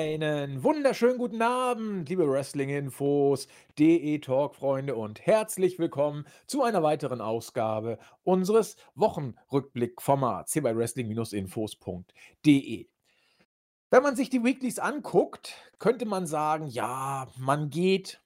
Einen wunderschönen guten Abend, liebe Wrestling-Infos, DE-Talk-Freunde und herzlich willkommen zu einer weiteren Ausgabe unseres Wochenrückblick-Formats hier bei Wrestling-Infos.de. Wenn man sich die Weeklies anguckt, könnte man sagen, ja, man geht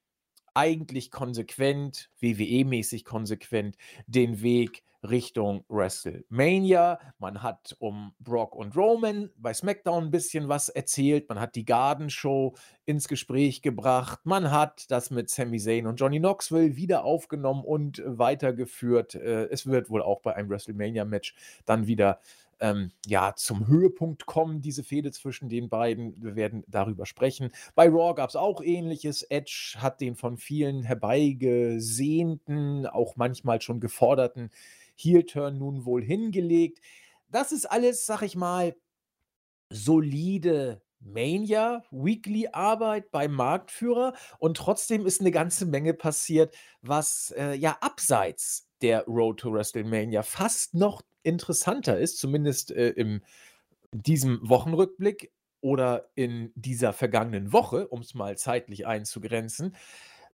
eigentlich konsequent, WWE-mäßig konsequent, den Weg Richtung WrestleMania. Man hat um Brock und Roman bei SmackDown ein bisschen was erzählt. Man hat die Garden Show ins Gespräch gebracht. Man hat das mit Sami Zayn und Johnny Knoxville wieder aufgenommen und weitergeführt. Äh, es wird wohl auch bei einem WrestleMania-Match dann wieder ähm, ja, zum Höhepunkt kommen, diese Fehde zwischen den beiden. Wir werden darüber sprechen. Bei Raw gab es auch ähnliches. Edge hat den von vielen herbeigesehnten, auch manchmal schon geforderten Heel-Turn nun wohl hingelegt. Das ist alles, sag ich mal, solide Mania, Weekly-Arbeit beim Marktführer und trotzdem ist eine ganze Menge passiert, was äh, ja abseits der Road to WrestleMania fast noch interessanter ist, zumindest äh, in diesem Wochenrückblick oder in dieser vergangenen Woche, um es mal zeitlich einzugrenzen.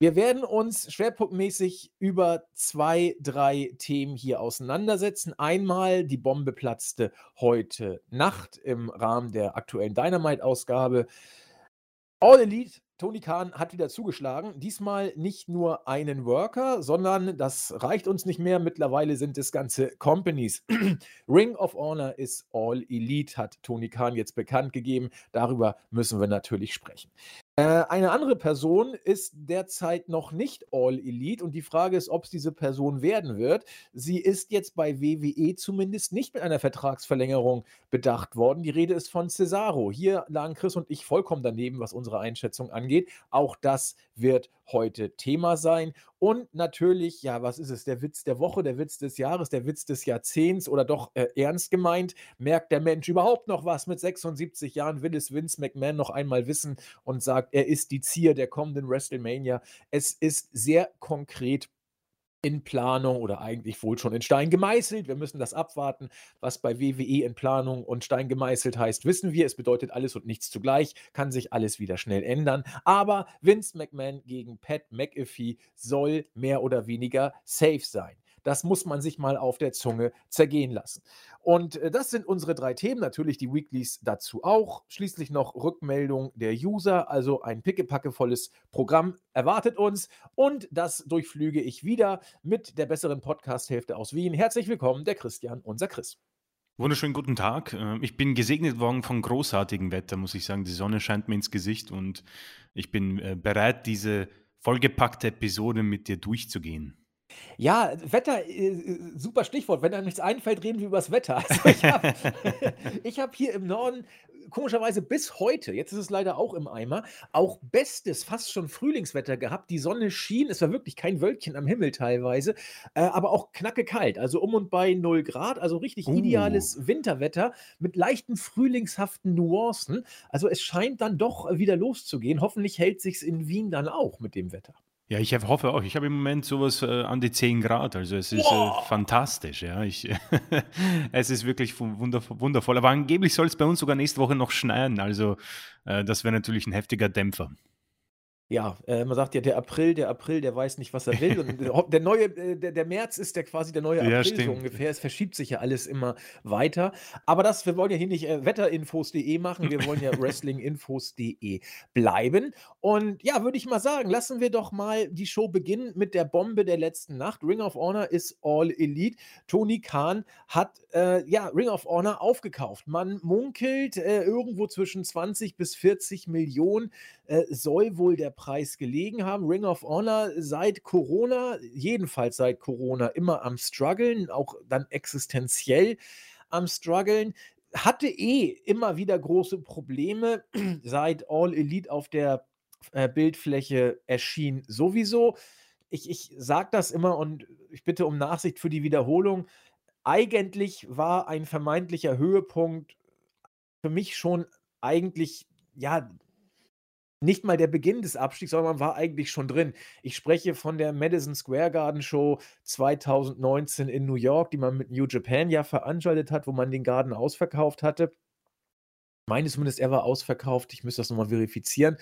Wir werden uns schwerpunktmäßig über zwei, drei Themen hier auseinandersetzen. Einmal die Bombe platzte heute Nacht im Rahmen der aktuellen Dynamite-Ausgabe. All Elite Tony Khan hat wieder zugeschlagen. Diesmal nicht nur einen Worker, sondern das reicht uns nicht mehr. Mittlerweile sind es ganze Companies. Ring of Honor ist All Elite, hat Tony Khan jetzt bekannt gegeben. Darüber müssen wir natürlich sprechen. Äh, eine andere Person ist derzeit noch nicht All Elite und die Frage ist, ob es diese Person werden wird. Sie ist jetzt bei WWE zumindest nicht mit einer Vertragsverlängerung bedacht worden. Die Rede ist von Cesaro. Hier lagen Chris und ich vollkommen daneben, was unsere Einschätzung angeht. Auch das wird heute Thema sein. Und natürlich, ja, was ist es? Der Witz der Woche, der Witz des Jahres, der Witz des Jahrzehnts oder doch äh, ernst gemeint? Merkt der Mensch überhaupt noch was mit 76 Jahren? Will es Vince McMahon noch einmal wissen und sagt, er ist die Zier der kommenden WrestleMania? Es ist sehr konkret in Planung oder eigentlich wohl schon in Stein gemeißelt. Wir müssen das abwarten. Was bei WWE in Planung und Stein gemeißelt heißt, wissen wir. Es bedeutet alles und nichts zugleich. Kann sich alles wieder schnell ändern. Aber Vince McMahon gegen Pat McAfee soll mehr oder weniger safe sein. Das muss man sich mal auf der Zunge zergehen lassen. Und äh, das sind unsere drei Themen, natürlich die Weeklies dazu auch. Schließlich noch Rückmeldung der User, also ein pickepackevolles Programm erwartet uns. Und das durchflüge ich wieder mit der besseren Podcast-Hälfte aus Wien. Herzlich willkommen, der Christian, unser Chris. Wunderschönen guten Tag. Ähm, ich bin gesegnet worden von großartigem Wetter, muss ich sagen. Die Sonne scheint mir ins Gesicht und ich bin äh, bereit, diese vollgepackte Episode mit dir durchzugehen. Ja, Wetter, äh, äh, super Stichwort. Wenn einem nichts einfällt, reden wir über das Wetter. Also ich habe hab hier im Norden komischerweise bis heute, jetzt ist es leider auch im Eimer, auch bestes, fast schon Frühlingswetter gehabt. Die Sonne schien, es war wirklich kein Wölkchen am Himmel teilweise, äh, aber auch knacke kalt, also um und bei 0 Grad, also richtig Uh. ideales Winterwetter mit leichten frühlingshaften Nuancen. Also es scheint dann doch wieder loszugehen. Hoffentlich hält sich's in Wien dann auch mit dem Wetter. Ja, ich hoffe auch. Ich habe im Moment sowas äh, an die 10 Grad. Also es ist äh, fantastisch. Ja, ich, es ist wirklich wu- wundervoll, wundervoll. Aber angeblich soll es bei uns sogar nächste Woche noch schneien. Also äh, das wäre natürlich ein heftiger Dämpfer. Ja, äh, man sagt ja, der April, der April, der weiß nicht, was er will. Und der neue, äh, der, der März ist der quasi der neue Ja, April, so stimmt. ungefähr. Es verschiebt sich ja alles immer weiter. Aber das, wir wollen ja hier nicht äh, wetterinfos.de machen, wir wollen ja wrestlinginfos.de bleiben. Und ja, würde ich mal sagen, lassen wir doch mal die Show beginnen mit der Bombe der letzten Nacht. Ring of Honor ist All Elite. Tony Khan hat äh, ja Ring of Honor aufgekauft. Man munkelt äh, irgendwo zwischen 20 bis 40 Millionen äh, soll wohl der Preis gelegen haben. Ring of Honor seit Corona, jedenfalls seit Corona, immer am struggeln, auch dann existenziell am struggeln. Hatte eh immer wieder große Probleme, seit All Elite auf der äh, Bildfläche erschien sowieso. Ich, ich sage das immer und ich bitte um Nachsicht für die Wiederholung. Eigentlich war ein vermeintlicher Höhepunkt für mich schon eigentlich, ja, nicht mal der Beginn des Abstiegs, sondern man war eigentlich schon drin. Ich spreche von der Madison Square Garden Show 2019 in New York, die man mit New Japan ja veranstaltet hat, wo man den Garden ausverkauft hatte. meine zumindest, er war ausverkauft. Ich müsste das nochmal verifizieren.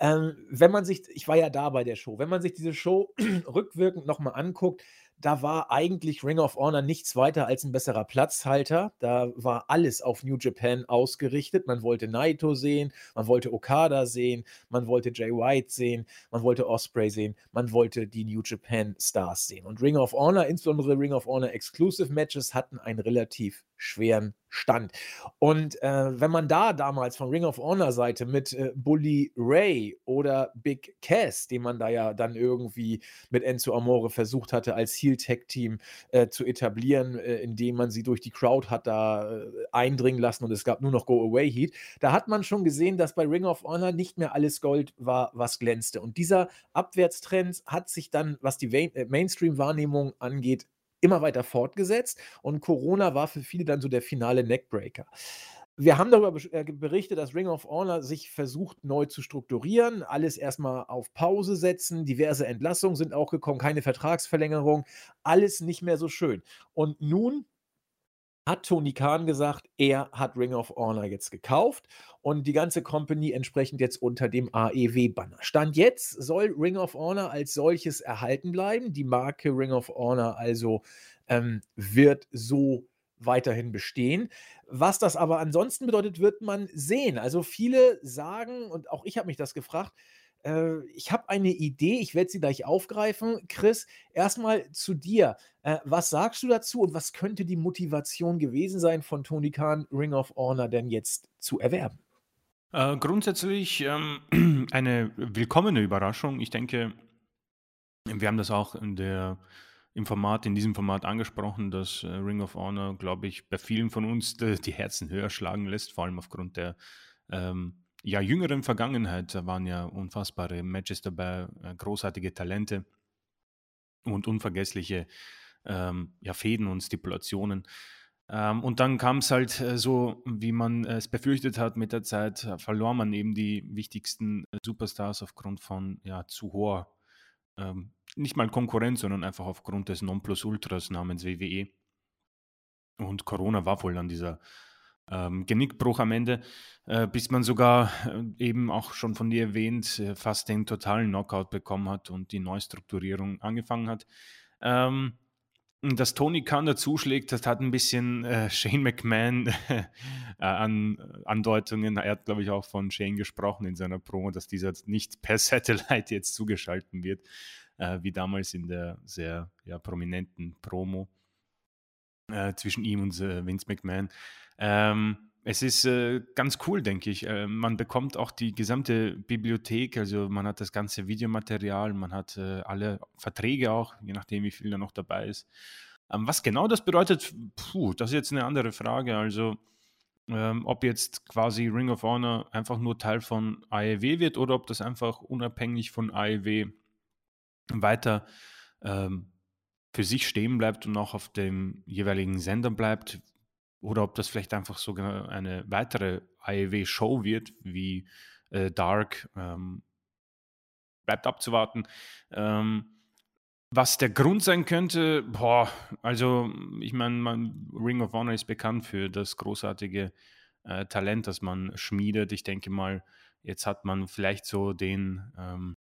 Ähm, wenn man sich ich war ja da bei der Show. Wenn man sich diese Show rückwirkend nochmal anguckt, da war eigentlich Ring of Honor nichts weiter als ein besserer Platzhalter. Da war alles auf New Japan ausgerichtet. Man wollte Naito sehen, man wollte Okada sehen, man wollte Jay White sehen, man wollte Osprey sehen, man wollte die New Japan Stars sehen. Und Ring of Honor, insbesondere Ring of Honor Exclusive Matches, hatten einen relativ schweren stand. Und äh, wenn man da damals von Ring of Honor Seite mit äh, Bully Ray oder Big Cass, den man da ja dann irgendwie mit Enzo Amore versucht hatte, als Heel Tech Team äh, zu etablieren, äh, indem man sie durch die Crowd hat da äh, eindringen lassen und es gab nur noch Go Away Heat, da hat man schon gesehen, dass bei Ring of Honor nicht mehr alles Gold war, was glänzte. Und dieser Abwärtstrend hat sich dann, was die äh, Mainstream-Wahrnehmung angeht, immer weiter fortgesetzt und Corona war für viele dann so der finale Neckbreaker. Wir haben darüber äh, berichtet, dass Ring of Honor sich versucht neu zu strukturieren, alles erstmal auf Pause setzen, diverse Entlassungen sind auch gekommen, keine Vertragsverlängerung, alles nicht mehr so schön. Und nun hat Tony Khan gesagt, er hat Ring of Honor jetzt gekauft und die ganze Company entsprechend jetzt unter dem AEW-Banner. Stand jetzt soll Ring of Honor als solches erhalten bleiben. Die Marke Ring of Honor also ähm, wird so weiterhin bestehen. Was das aber ansonsten bedeutet, wird man sehen. Also viele sagen, und auch ich habe mich das gefragt, äh, ich habe eine Idee, ich werde sie gleich aufgreifen. Chris, erstmal zu dir. Äh, was sagst du dazu und was könnte die Motivation gewesen sein von Tony Khan, Ring of Honor denn jetzt zu erwerben? Äh, grundsätzlich ähm, eine willkommene Überraschung. Ich denke, wir haben das auch in der, im Format, in diesem Format angesprochen, dass äh, Ring of Honor, glaube ich, bei vielen von uns die, die Herzen höher schlagen lässt, vor allem aufgrund der ähm, ja, jüngeren Vergangenheit waren ja unfassbare Matches dabei, äh, großartige Talente und unvergessliche ähm, ja, Fäden und Stipulationen. Ähm, und dann kam es halt äh, so, wie man es befürchtet hat, mit der Zeit äh, verlor man eben die wichtigsten äh, Superstars aufgrund von ja, zu hoher, ähm, nicht mal Konkurrenz, sondern einfach aufgrund des Nonplusultras namens WWE. Und Corona war wohl an dieser ähm, Genickbruch am Ende, äh, bis man sogar äh, eben auch schon von dir erwähnt, äh, fast den totalen Knockout bekommen hat und die Neustrukturierung angefangen hat. Ähm, dass Tony Khan dazuschlägt, das hat ein bisschen äh, Shane McMahon äh, an Andeutungen. Er hat, glaube ich, auch von Shane gesprochen in seiner Promo, dass dieser nicht per Satellite jetzt zugeschalten wird, äh, wie damals in der sehr ja, prominenten Promo äh, zwischen ihm und äh, Vince McMahon. Ähm, es ist äh, ganz cool, denke ich. Äh, man bekommt auch die gesamte Bibliothek, also man hat das ganze Videomaterial, man hat äh, alle Verträge auch, je nachdem, wie viel da noch dabei ist. Ähm, was genau das bedeutet, puh, das ist jetzt eine andere Frage. Also, ähm, ob jetzt quasi Ring of Honor einfach nur Teil von AEW wird oder ob das einfach unabhängig von AEW weiter ähm, für sich stehen bleibt und auch auf dem jeweiligen Sender bleibt, oder ob das vielleicht einfach sogar eine weitere AEW-Show wird, wie äh, Dark. Ähm, bleibt abzuwarten. Ähm, was der Grund sein könnte, boah, also ich meine, Ring of Honor ist bekannt für das großartige äh, Talent, das man schmiedet. Ich denke mal, jetzt hat man vielleicht so den ähm,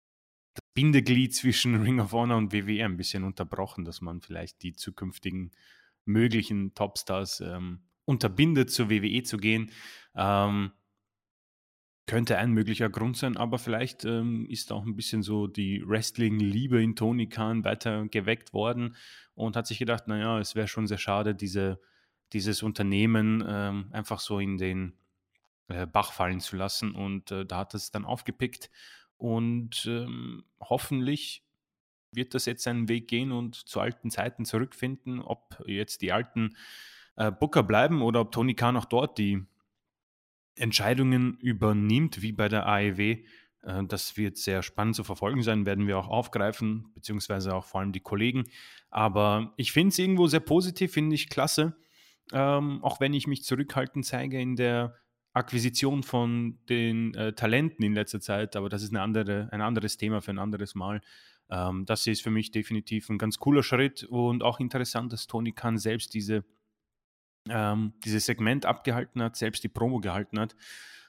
Bindeglied zwischen Ring of Honor und WWE ein bisschen unterbrochen, dass man vielleicht die zukünftigen möglichen Topstars ähm, unterbindet, zur WWE zu gehen. Ähm, könnte ein möglicher Grund sein, aber vielleicht ähm, ist auch ein bisschen so die Wrestling-Liebe in Tony Khan weiter geweckt worden und hat sich gedacht, naja, es wäre schon sehr schade, diese, dieses Unternehmen ähm, einfach so in den äh, Bach fallen zu lassen. Und äh, da hat es dann aufgepickt und ähm, hoffentlich wird das jetzt seinen Weg gehen und zu alten Zeiten zurückfinden, ob jetzt die alten äh, Booker bleiben oder ob Tony Khan auch dort die Entscheidungen übernimmt, wie bei der AEW. Äh, das wird sehr spannend zu verfolgen sein, werden wir auch aufgreifen, beziehungsweise auch vor allem die Kollegen. Aber ich finde es irgendwo sehr positiv, finde ich klasse, ähm, auch wenn ich mich zurückhaltend zeige in der Akquisition von den äh, Talenten in letzter Zeit, aber das ist eine andere, ein anderes Thema für ein anderes Mal. Ähm, das ist für mich definitiv ein ganz cooler Schritt und auch interessant, dass Tony Khan selbst diese ähm, dieses Segment abgehalten hat, selbst die Promo gehalten hat.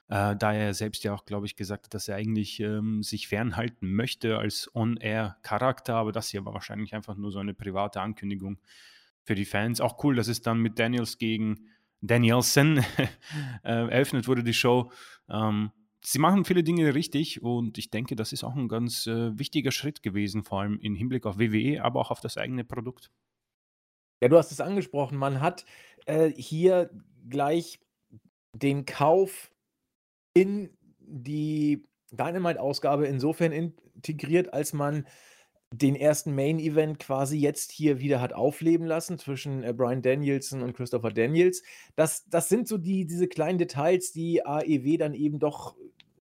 Äh, da er selbst ja auch, glaube ich, gesagt hat, dass er eigentlich ähm, sich fernhalten möchte als On-Air-Charakter, aber das hier war wahrscheinlich einfach nur so eine private Ankündigung für die Fans. Auch cool, dass es dann mit Daniels gegen Danielson äh, eröffnet wurde, die Show. Ähm, sie machen viele Dinge richtig und ich denke, das ist auch ein ganz äh, wichtiger Schritt gewesen, vor allem im Hinblick auf WWE, aber auch auf das eigene Produkt. Ja, du hast es angesprochen, man hat äh, hier gleich den Kauf in die Dynamite-Ausgabe insofern integriert, als man den ersten Main-Event quasi jetzt hier wieder hat aufleben lassen zwischen äh, Brian Danielson und Christopher Daniels. Das, das sind so die, diese kleinen Details, die AEW dann eben doch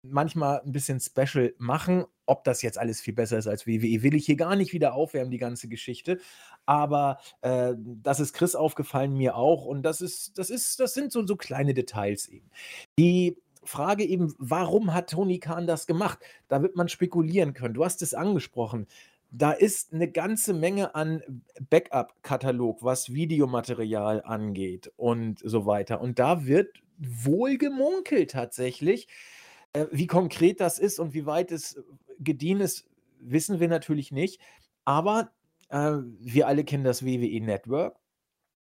manchmal ein bisschen special machen. Ob das jetzt alles viel besser ist als WWE, will ich hier gar nicht wieder aufwärmen, die ganze Geschichte. Aber äh, das ist Chris aufgefallen, mir auch. Und das ist, das ist, das sind so, so kleine Details eben. Die Frage eben, warum hat Tony Khan das gemacht? Da wird man spekulieren können. Du hast es angesprochen. Da ist eine ganze Menge an Backup-Katalog, was Videomaterial angeht und so weiter. Und da wird wohl gemunkelt tatsächlich. Äh, wie konkret das ist und wie weit es gediehen ist, wissen wir natürlich nicht. Aber äh, wir alle kennen das WWE Network.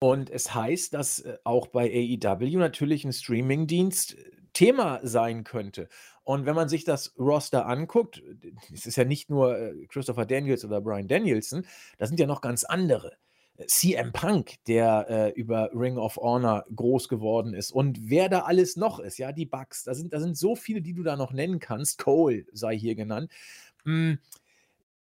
Und es heißt, dass äh, auch bei AEW natürlich ein Streamingdienst Thema sein könnte. Und wenn man sich das Roster anguckt, es ist ja nicht nur äh, Christopher Daniels oder Brian Danielson, da sind ja noch ganz andere. CM Punk, der äh, über Ring of Honor groß geworden ist und wer da alles noch ist, ja, die Bugs, da sind, da sind so viele, die du da noch nennen kannst. Cole sei hier genannt. Hm,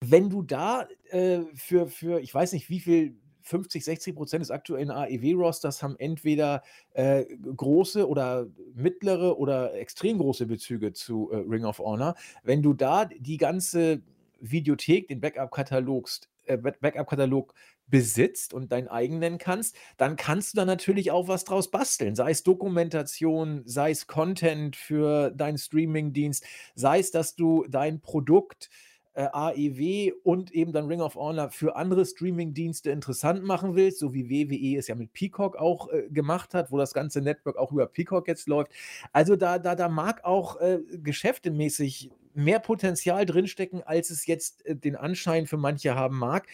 wenn du da äh, für, für, ich weiß nicht, wie viel 50, 60 Prozent des aktuellen AEW-Rosters haben entweder äh, große oder mittlere oder extrem große Bezüge zu äh, Ring of Honor. Wenn du da die ganze Videothek, den Backup-Katalog äh, Backup besitzt und dein eigen nennen kannst, dann kannst du da natürlich auch was draus basteln. Sei es Dokumentation, sei es Content für deinen Streaming-Dienst, sei es, dass du dein Produkt äh, AEW und eben dann Ring of Honor für andere Streaming-Dienste interessant machen willst, so wie WWE es ja mit Peacock auch äh, gemacht hat, wo das ganze Network auch über Peacock jetzt läuft. Also da, da, da mag auch äh, geschäftemäßig mehr Potenzial drinstecken, als es jetzt äh, den Anschein für manche haben mag.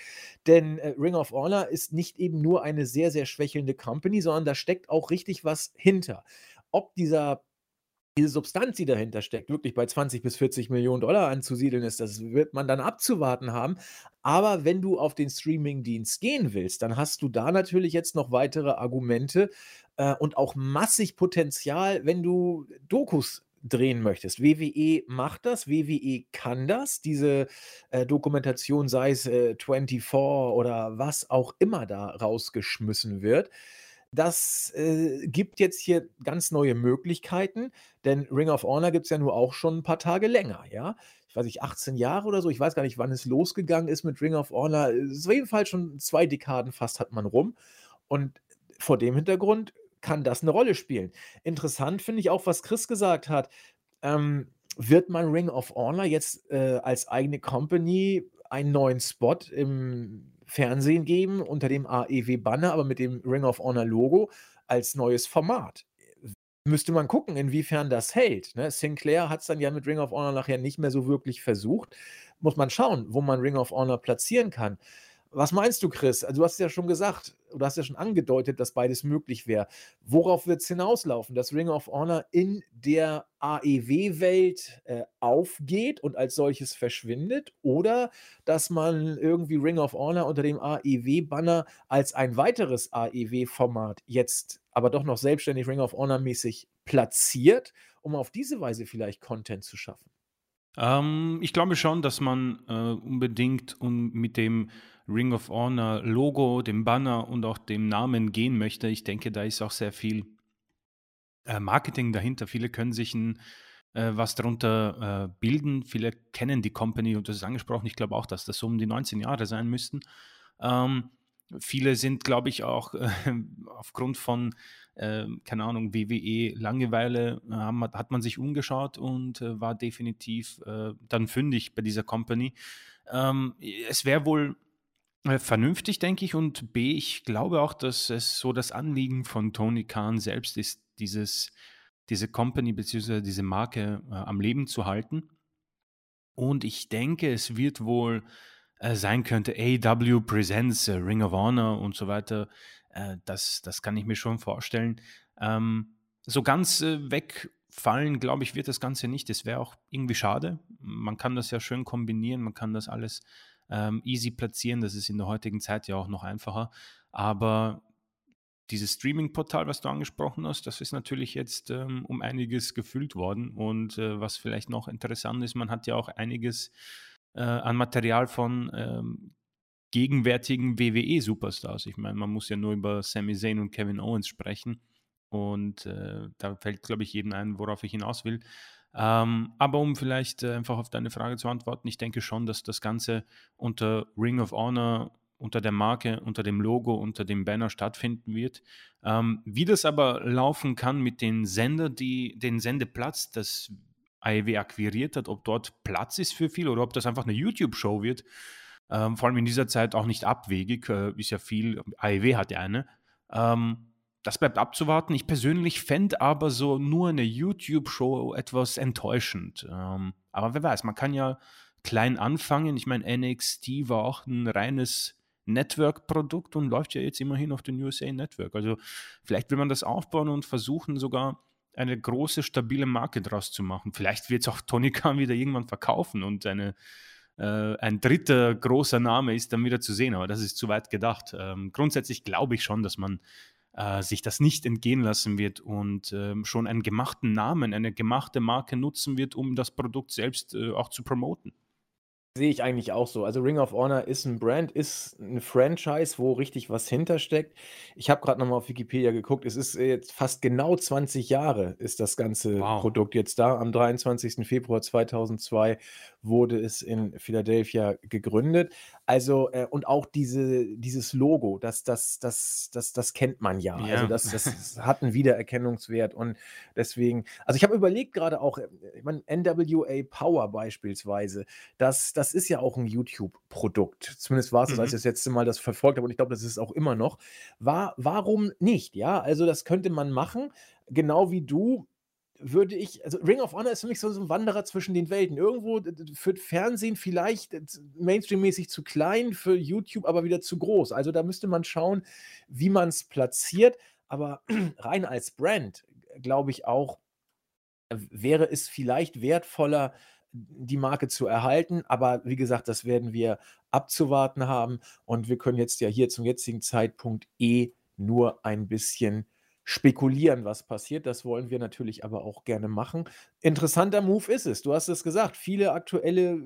Denn äh, Ring of Honor ist nicht eben nur eine sehr, sehr schwächelnde Company, sondern da steckt auch richtig was hinter. Ob dieser diese Substanz, die dahinter steckt, wirklich bei 20 bis 40 Millionen Dollar anzusiedeln ist, das wird man dann abzuwarten haben. Aber wenn du auf den Streaming-Dienst gehen willst, dann hast du da natürlich jetzt noch weitere Argumente äh, und auch massig Potenzial, wenn du Dokus drehen möchtest. WWE macht das, WWE kann das, diese äh, Dokumentation, sei es äh, 24 oder was auch immer da rausgeschmissen wird. Das äh, gibt jetzt hier ganz neue Möglichkeiten, denn Ring of Honor gibt es ja nur auch schon ein paar Tage länger, ja. Ich weiß nicht, 18 Jahre oder so. Ich weiß gar nicht, wann es losgegangen ist mit Ring of Honor. Es ist auf jeden Fall schon zwei Dekaden fast hat man rum. Und vor dem Hintergrund kann das eine Rolle spielen. Interessant finde ich auch, was Chris gesagt hat. Ähm, wird man Ring of Honor jetzt äh, als eigene Company einen neuen Spot im Fernsehen geben unter dem AEW-Banner, aber mit dem Ring of Honor Logo als neues Format. Müsste man gucken, inwiefern das hält. Ne? Sinclair hat es dann ja mit Ring of Honor nachher nicht mehr so wirklich versucht. Muss man schauen, wo man Ring of Honor platzieren kann. Was meinst du, Chris? Also, du hast ja schon gesagt, du hast ja schon angedeutet, dass beides möglich wäre. Worauf wird es hinauslaufen? Dass Ring of Honor in der AEW-Welt äh, aufgeht und als solches verschwindet? Oder dass man irgendwie Ring of Honor unter dem AEW-Banner als ein weiteres AEW-Format jetzt aber doch noch selbstständig Ring of Honor-mäßig platziert, um auf diese Weise vielleicht Content zu schaffen? Ähm, ich glaube schon, dass man äh, unbedingt um mit dem Ring of Honor Logo, dem Banner und auch dem Namen gehen möchte. Ich denke, da ist auch sehr viel äh, Marketing dahinter. Viele können sich ein, äh, was darunter äh, bilden. Viele kennen die Company und das ist angesprochen. Ich glaube auch, dass das so um die 19 Jahre sein müssten. Ähm, viele sind, glaube ich, auch aufgrund von, äh, keine Ahnung, WWE Langeweile, äh, hat man sich umgeschaut und äh, war definitiv dann fündig bei dieser Company. Ähm, es wäre wohl Äh, vernünftig, denke ich, und B, ich glaube auch, dass es so das Anliegen von Tony Khan selbst ist, dieses, diese Company bzw. diese Marke äh, am Leben zu halten. Und ich denke, es wird wohl äh, sein könnte, AW Presents, äh, Ring of Honor und so weiter. Äh, das, das kann ich mir schon vorstellen. Ähm, so ganz äh, wegfallen, glaube ich, wird das Ganze nicht. Das wäre auch irgendwie schade. Man kann das ja schön kombinieren, man kann das alles ähm, easy platzieren. Das ist in der heutigen Zeit ja auch noch einfacher. Aber dieses Streaming-Portal, was du angesprochen hast, das ist natürlich jetzt ähm, um einiges gefüllt worden. Und äh, was vielleicht noch interessant ist, man hat ja auch einiges äh, an Material von ähm, gegenwärtigen WWE-Superstars. Ich meine, man muss ja nur über Sami Zayn und Kevin Owens sprechen. Und äh, da fällt, glaube ich, jedem ein, worauf ich hinaus will. Ähm, aber um vielleicht äh, einfach auf deine Frage zu antworten, ich denke schon, dass das Ganze unter Ring of Honor, unter der Marke, unter dem Logo, unter dem Banner stattfinden wird. Ähm, wie das aber laufen kann mit den Sender, die den Sendeplatz, das AEW akquiriert hat, ob dort Platz ist für viel oder ob das einfach eine YouTube-Show wird, ähm, vor allem in dieser Zeit auch nicht abwegig, äh, ist ja viel, AEW hat ja eine. Ähm, das bleibt abzuwarten. Ich persönlich fände aber so nur eine YouTube-Show etwas enttäuschend. Ähm, aber wer weiß, man kann ja klein anfangen. Ich meine, NXT war auch ein reines Network-Produkt und läuft ja jetzt immerhin auf den USA Network. Also vielleicht will man das aufbauen und versuchen sogar eine große, stabile Marke draus zu machen. Vielleicht wird es auch Tony Khan wieder irgendwann verkaufen und eine, äh, ein dritter großer Name ist dann wieder zu sehen, aber das ist zu weit gedacht. Ähm, grundsätzlich glaube ich schon, dass man äh, sich das nicht entgehen lassen wird und äh, schon einen gemachten Namen, eine gemachte Marke nutzen wird, um das Produkt selbst äh, auch zu promoten. Sehe ich eigentlich auch so. Also Ring of Honor ist ein Brand, ist ein Franchise, wo richtig was hintersteckt. Ich habe gerade nochmal auf Wikipedia geguckt. Es ist jetzt fast genau 20 Jahre ist das ganze Wow. Produkt jetzt da. Am 23. Februar 2002 wurde es in Philadelphia gegründet. Also, äh, und auch diese, dieses Logo, das, das, das, das, das kennt man ja. Also Ja. das, das hat einen Wiedererkennungswert. Und deswegen, also ich habe überlegt gerade auch, äh, ich meine, NWA Power beispielsweise, das, das ist ja auch ein YouTube-Produkt. Zumindest war es das, als Mhm. ich das letzte Mal das verfolgt habe und ich glaube, das ist auch immer noch. War, warum nicht? Ja, also das könnte man machen, genau wie du. Würde ich, also Ring of Honor ist für mich so, so ein Wanderer zwischen den Welten. Irgendwo für Fernsehen vielleicht äh, Mainstream-mäßig zu klein, für YouTube aber wieder zu groß. Also da müsste man schauen, wie man es platziert. Aber rein als Brand, glaube ich auch, wäre es vielleicht wertvoller, die Marke zu erhalten. Aber wie gesagt, das werden wir abzuwarten haben. Und wir können jetzt ja hier zum jetzigen Zeitpunkt eh nur ein bisschen spekulieren, was passiert. Das wollen wir natürlich aber auch gerne machen. Interessanter Move ist es. Du hast es gesagt. Viele aktuelle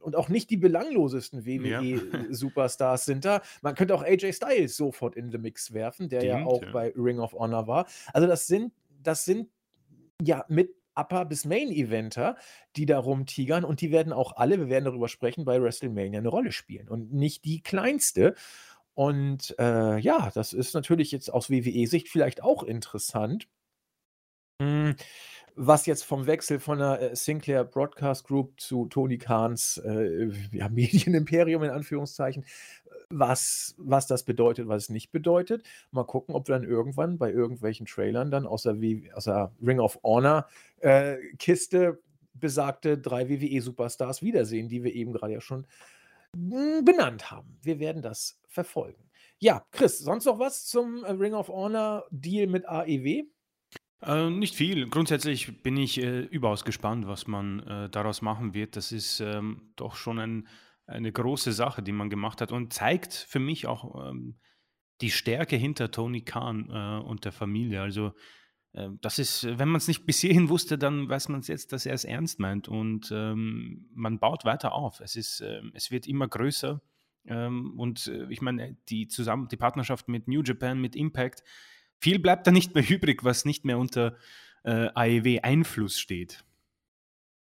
und auch nicht die belanglosesten Ja. WWE-Superstars sind da. Man könnte auch AJ Styles sofort in the Mix werfen, der ja Stimmt, auch ja. bei Ring of Honor war. Also das sind, das sind ja mit Upper bis Main Eventer, die da rumtigern und die werden auch alle, wir werden darüber sprechen, bei WrestleMania eine Rolle spielen und nicht die kleinste. Und äh, ja, das ist natürlich jetzt aus WWE-Sicht vielleicht auch interessant. Hm, was jetzt vom Wechsel von der äh, Sinclair Broadcast Group zu Tony Kahns äh, ja, Medienimperium in Anführungszeichen, was, was das bedeutet, was es nicht bedeutet. Mal gucken, ob wir dann irgendwann bei irgendwelchen Trailern dann aus der, aus der Ring of Honor äh, Kiste besagte drei WWE-Superstars wiedersehen, die wir eben gerade ja schon benannt haben. Wir werden das verfolgen. Ja, Chris, sonst noch was zum äh, Ring of Honor Deal mit AEW? Äh, nicht viel. Grundsätzlich bin ich äh, überaus gespannt, was man äh, daraus machen wird. Das ist ähm, doch schon ein, eine große Sache, die man gemacht hat und zeigt für mich auch ähm, die Stärke hinter Tony Khan äh, und der Familie. Also das ist, wenn man es nicht bis hierhin wusste, dann weiß man es jetzt, dass er es ernst meint und ähm, man baut weiter auf. Es ist, ähm, es wird immer größer ähm, und äh, ich meine die zusammen die Partnerschaft mit New Japan, mit Impact viel bleibt da nicht mehr übrig, was nicht mehr unter äh, AEW-Einfluss steht.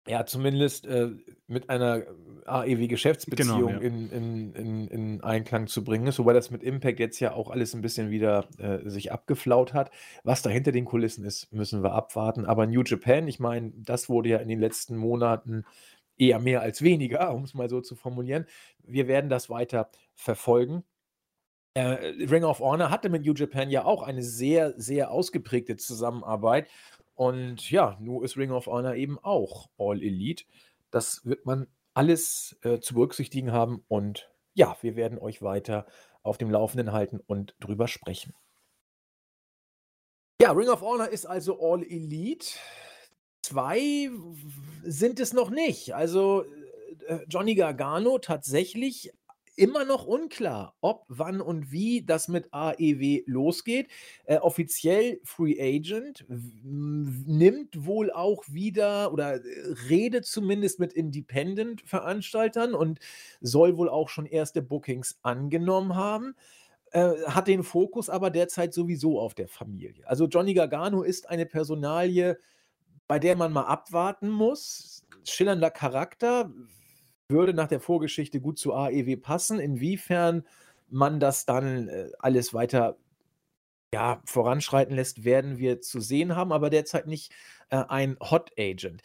Ja, zumindest äh, mit einer AEW-Geschäftsbeziehung Genau, ja. in, in, in, in Einklang zu bringen ist, wobei das mit Impact jetzt ja auch alles ein bisschen wieder äh, sich abgeflaut hat. Was da hinter den Kulissen ist, müssen wir abwarten. Aber New Japan, ich meine, das wurde ja in den letzten Monaten eher mehr als weniger, um es mal so zu formulieren. Wir werden das weiter verfolgen. Äh, Ring of Honor hatte mit New Japan ja auch eine sehr, sehr ausgeprägte Zusammenarbeit. Und ja, nun ist Ring of Honor eben auch All Elite. Das wird man alles äh, zu berücksichtigen haben. Und ja, wir werden euch weiter auf dem Laufenden halten und drüber sprechen. Ja, Ring of Honor ist also All Elite. Zwei sind es noch nicht. Also äh, äh, Johnny Gargano tatsächlich immer noch unklar, ob, wann und wie das mit AEW losgeht. Äh, offiziell Free Agent nimmt wohl auch wieder oder äh, redet zumindest mit Independent-Veranstaltern und soll wohl auch schon erste Bookings angenommen haben. Äh, hat den Fokus aber derzeit sowieso auf der Familie. Also Johnny Gargano ist eine Personalie, bei der man mal abwarten muss. Schillernder Charakter, würde nach der Vorgeschichte gut zu AEW passen. Inwiefern man das dann äh, alles weiter ja, voranschreiten lässt, werden wir zu sehen haben, aber derzeit nicht äh, ein Hot Agent.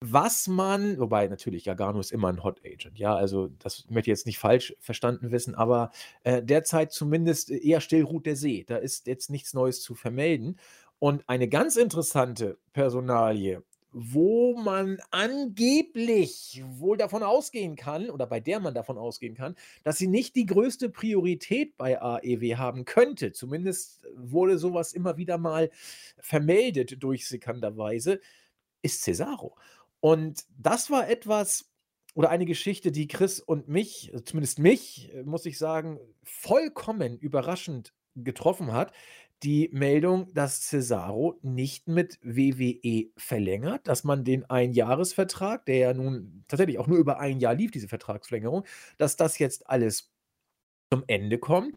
Was man, wobei natürlich Gargano ist immer ein Hot Agent, ja, also das möchte ich jetzt nicht falsch verstanden wissen, aber äh, derzeit zumindest eher still ruht der See. Da ist jetzt nichts Neues zu vermelden. Und eine ganz interessante Personalie wo man angeblich wohl davon ausgehen kann oder bei der man davon ausgehen kann, dass sie nicht die größte Priorität bei AEW haben könnte. Zumindest wurde sowas immer wieder mal vermeldet durchsickernder ist Cesaro. Und das war etwas oder eine Geschichte, die Chris und mich, zumindest mich, muss ich sagen, vollkommen überraschend getroffen hat, die Meldung, dass Cesaro nicht mit WWE verlängert, dass man den Einjahresvertrag, der ja nun tatsächlich auch nur über ein Jahr lief, diese Vertragsverlängerung, dass das jetzt alles zum Ende kommt.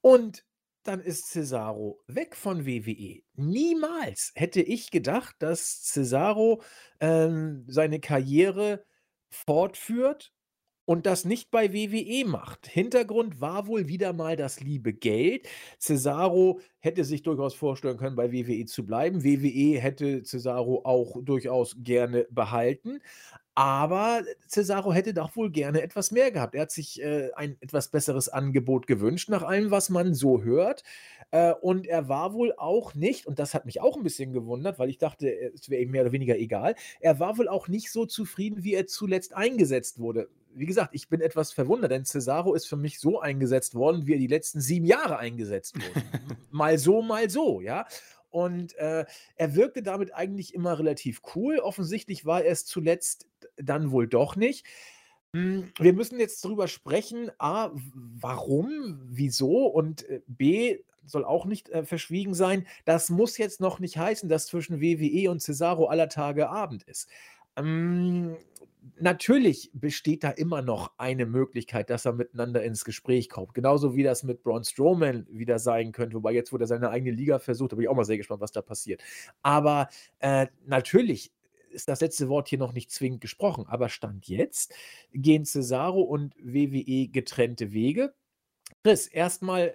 Und dann ist Cesaro weg von WWE. Niemals hätte ich gedacht, dass Cesaro ähm, seine Karriere fortführt und das nicht bei WWE macht. Hintergrund war wohl wieder mal das liebe Geld. Cesaro hätte sich durchaus vorstellen können, bei WWE zu bleiben. WWE hätte Cesaro auch durchaus gerne behalten. Aber Cesaro hätte doch wohl gerne etwas mehr gehabt. Er hat sich äh, ein etwas besseres Angebot gewünscht, nach allem, was man so hört. Äh, und er war wohl auch nicht, und das hat mich auch ein bisschen gewundert, weil ich dachte, es wäre ihm mehr oder weniger egal, er war wohl auch nicht so zufrieden, wie er zuletzt eingesetzt wurde wie gesagt, ich bin etwas verwundert, denn Cesaro ist für mich so eingesetzt worden, wie er die letzten sieben Jahre eingesetzt wurde. mal so, mal so, ja. Und äh, er wirkte damit eigentlich immer relativ cool. Offensichtlich war er es zuletzt dann wohl doch nicht. Hm, wir müssen jetzt darüber sprechen, a, warum, wieso und äh, b, soll auch nicht äh, verschwiegen sein, das muss jetzt noch nicht heißen, dass zwischen WWE und Cesaro aller Tage Abend ist. Ähm, natürlich besteht da immer noch eine Möglichkeit, dass er miteinander ins Gespräch kommt. Genauso wie das mit Braun Strowman wieder sein könnte. Wobei jetzt, wo er seine eigene Liga versucht, da bin ich auch mal sehr gespannt, was da passiert. Aber äh, natürlich ist das letzte Wort hier noch nicht zwingend gesprochen. Aber Stand jetzt gehen Cesaro und WWE getrennte Wege. Chris, erstmal äh,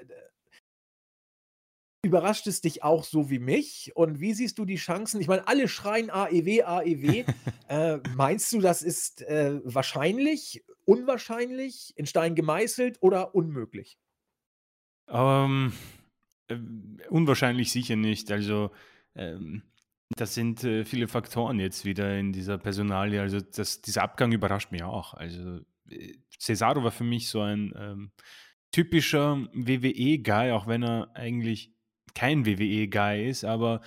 Überrascht es dich auch so wie mich? Und wie siehst du die Chancen? Ich meine, alle schreien AEW, AEW. äh, meinst du, das ist äh, wahrscheinlich, unwahrscheinlich, in Stein gemeißelt oder unmöglich? Ähm, äh, unwahrscheinlich sicher nicht. Also, ähm, das sind äh, viele Faktoren jetzt wieder in dieser Personalie. Also, das, dieser Abgang überrascht mich auch. Also, äh, Cesaro war für mich so ein ähm, typischer WWE-Guy, auch wenn er eigentlich kein WWE-Guy ist, aber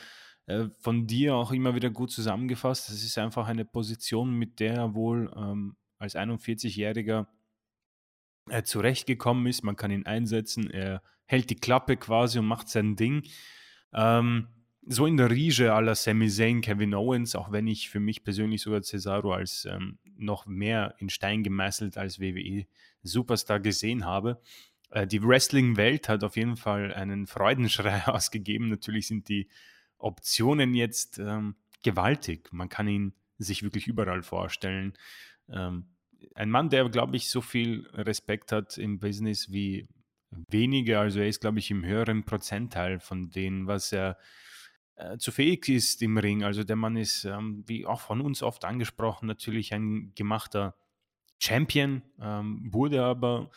äh, von dir auch immer wieder gut zusammengefasst. Das ist einfach eine Position, mit der er wohl ähm, als 41-Jähriger äh, zurechtgekommen ist. Man kann ihn einsetzen. Er hält die Klappe quasi und macht sein Ding. Ähm, so in der Riege aller Sami Zayn, Kevin Owens, auch wenn ich für mich persönlich sogar Cesaro als ähm, noch mehr in Stein gemeißelt als WWE Superstar gesehen habe. Äh, die Wrestling-Welt hat auf jeden Fall einen Freudenschrei ausgegeben. Natürlich sind die Optionen jetzt ähm, gewaltig. Man kann ihn sich wirklich überall vorstellen. Ähm, ein Mann, der, glaube ich, so viel Respekt hat im Business wie wenige. Also er ist, glaube ich, im höheren Prozentteil von dem, was er äh, zu fähig ist im Ring. Also der Mann ist, ähm, wie auch von uns oft angesprochen, natürlich ein gemachter Champion, ähm, wurde aber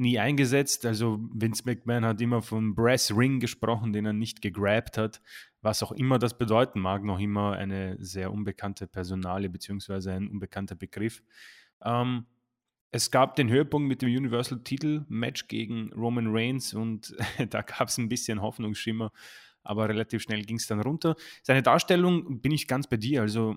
nie eingesetzt. Also Vince McMahon hat immer vom Brass Ring gesprochen, den er nicht gegrabt hat, was auch immer das bedeuten mag, noch immer eine sehr unbekannte Personale beziehungsweise ein unbekannter Begriff. Ähm, es gab den Höhepunkt mit dem Universal-Titel-Match gegen Roman Reigns und da gab es ein bisschen Hoffnungsschimmer, aber relativ schnell ging es dann runter. Seine Darstellung bin ich ganz bei dir. Also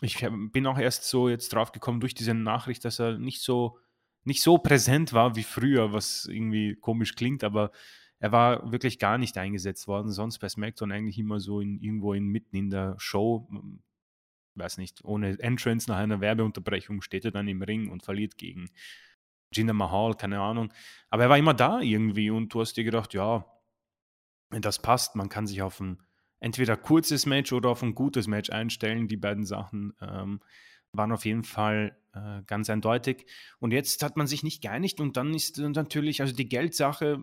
ich bin auch erst so jetzt drauf gekommen durch diese Nachricht, dass er nicht so, nicht so präsent war wie früher, was irgendwie komisch klingt, aber er war wirklich gar nicht eingesetzt worden. Sonst bei SmackDown eigentlich immer so in, irgendwo in, mitten in der Show weiß nicht, ohne Entrance nach einer Werbeunterbrechung steht er dann im Ring und verliert gegen Jinder Mahal, keine Ahnung. Aber er war immer da irgendwie und du hast dir gedacht, ja, wenn das passt, man kann sich auf ein entweder kurzes Match oder auf ein gutes Match einstellen. Die beiden Sachen ähm, waren auf jeden Fall äh, ganz eindeutig. Und jetzt hat man sich nicht geeinigt und dann ist natürlich, also die Geldsache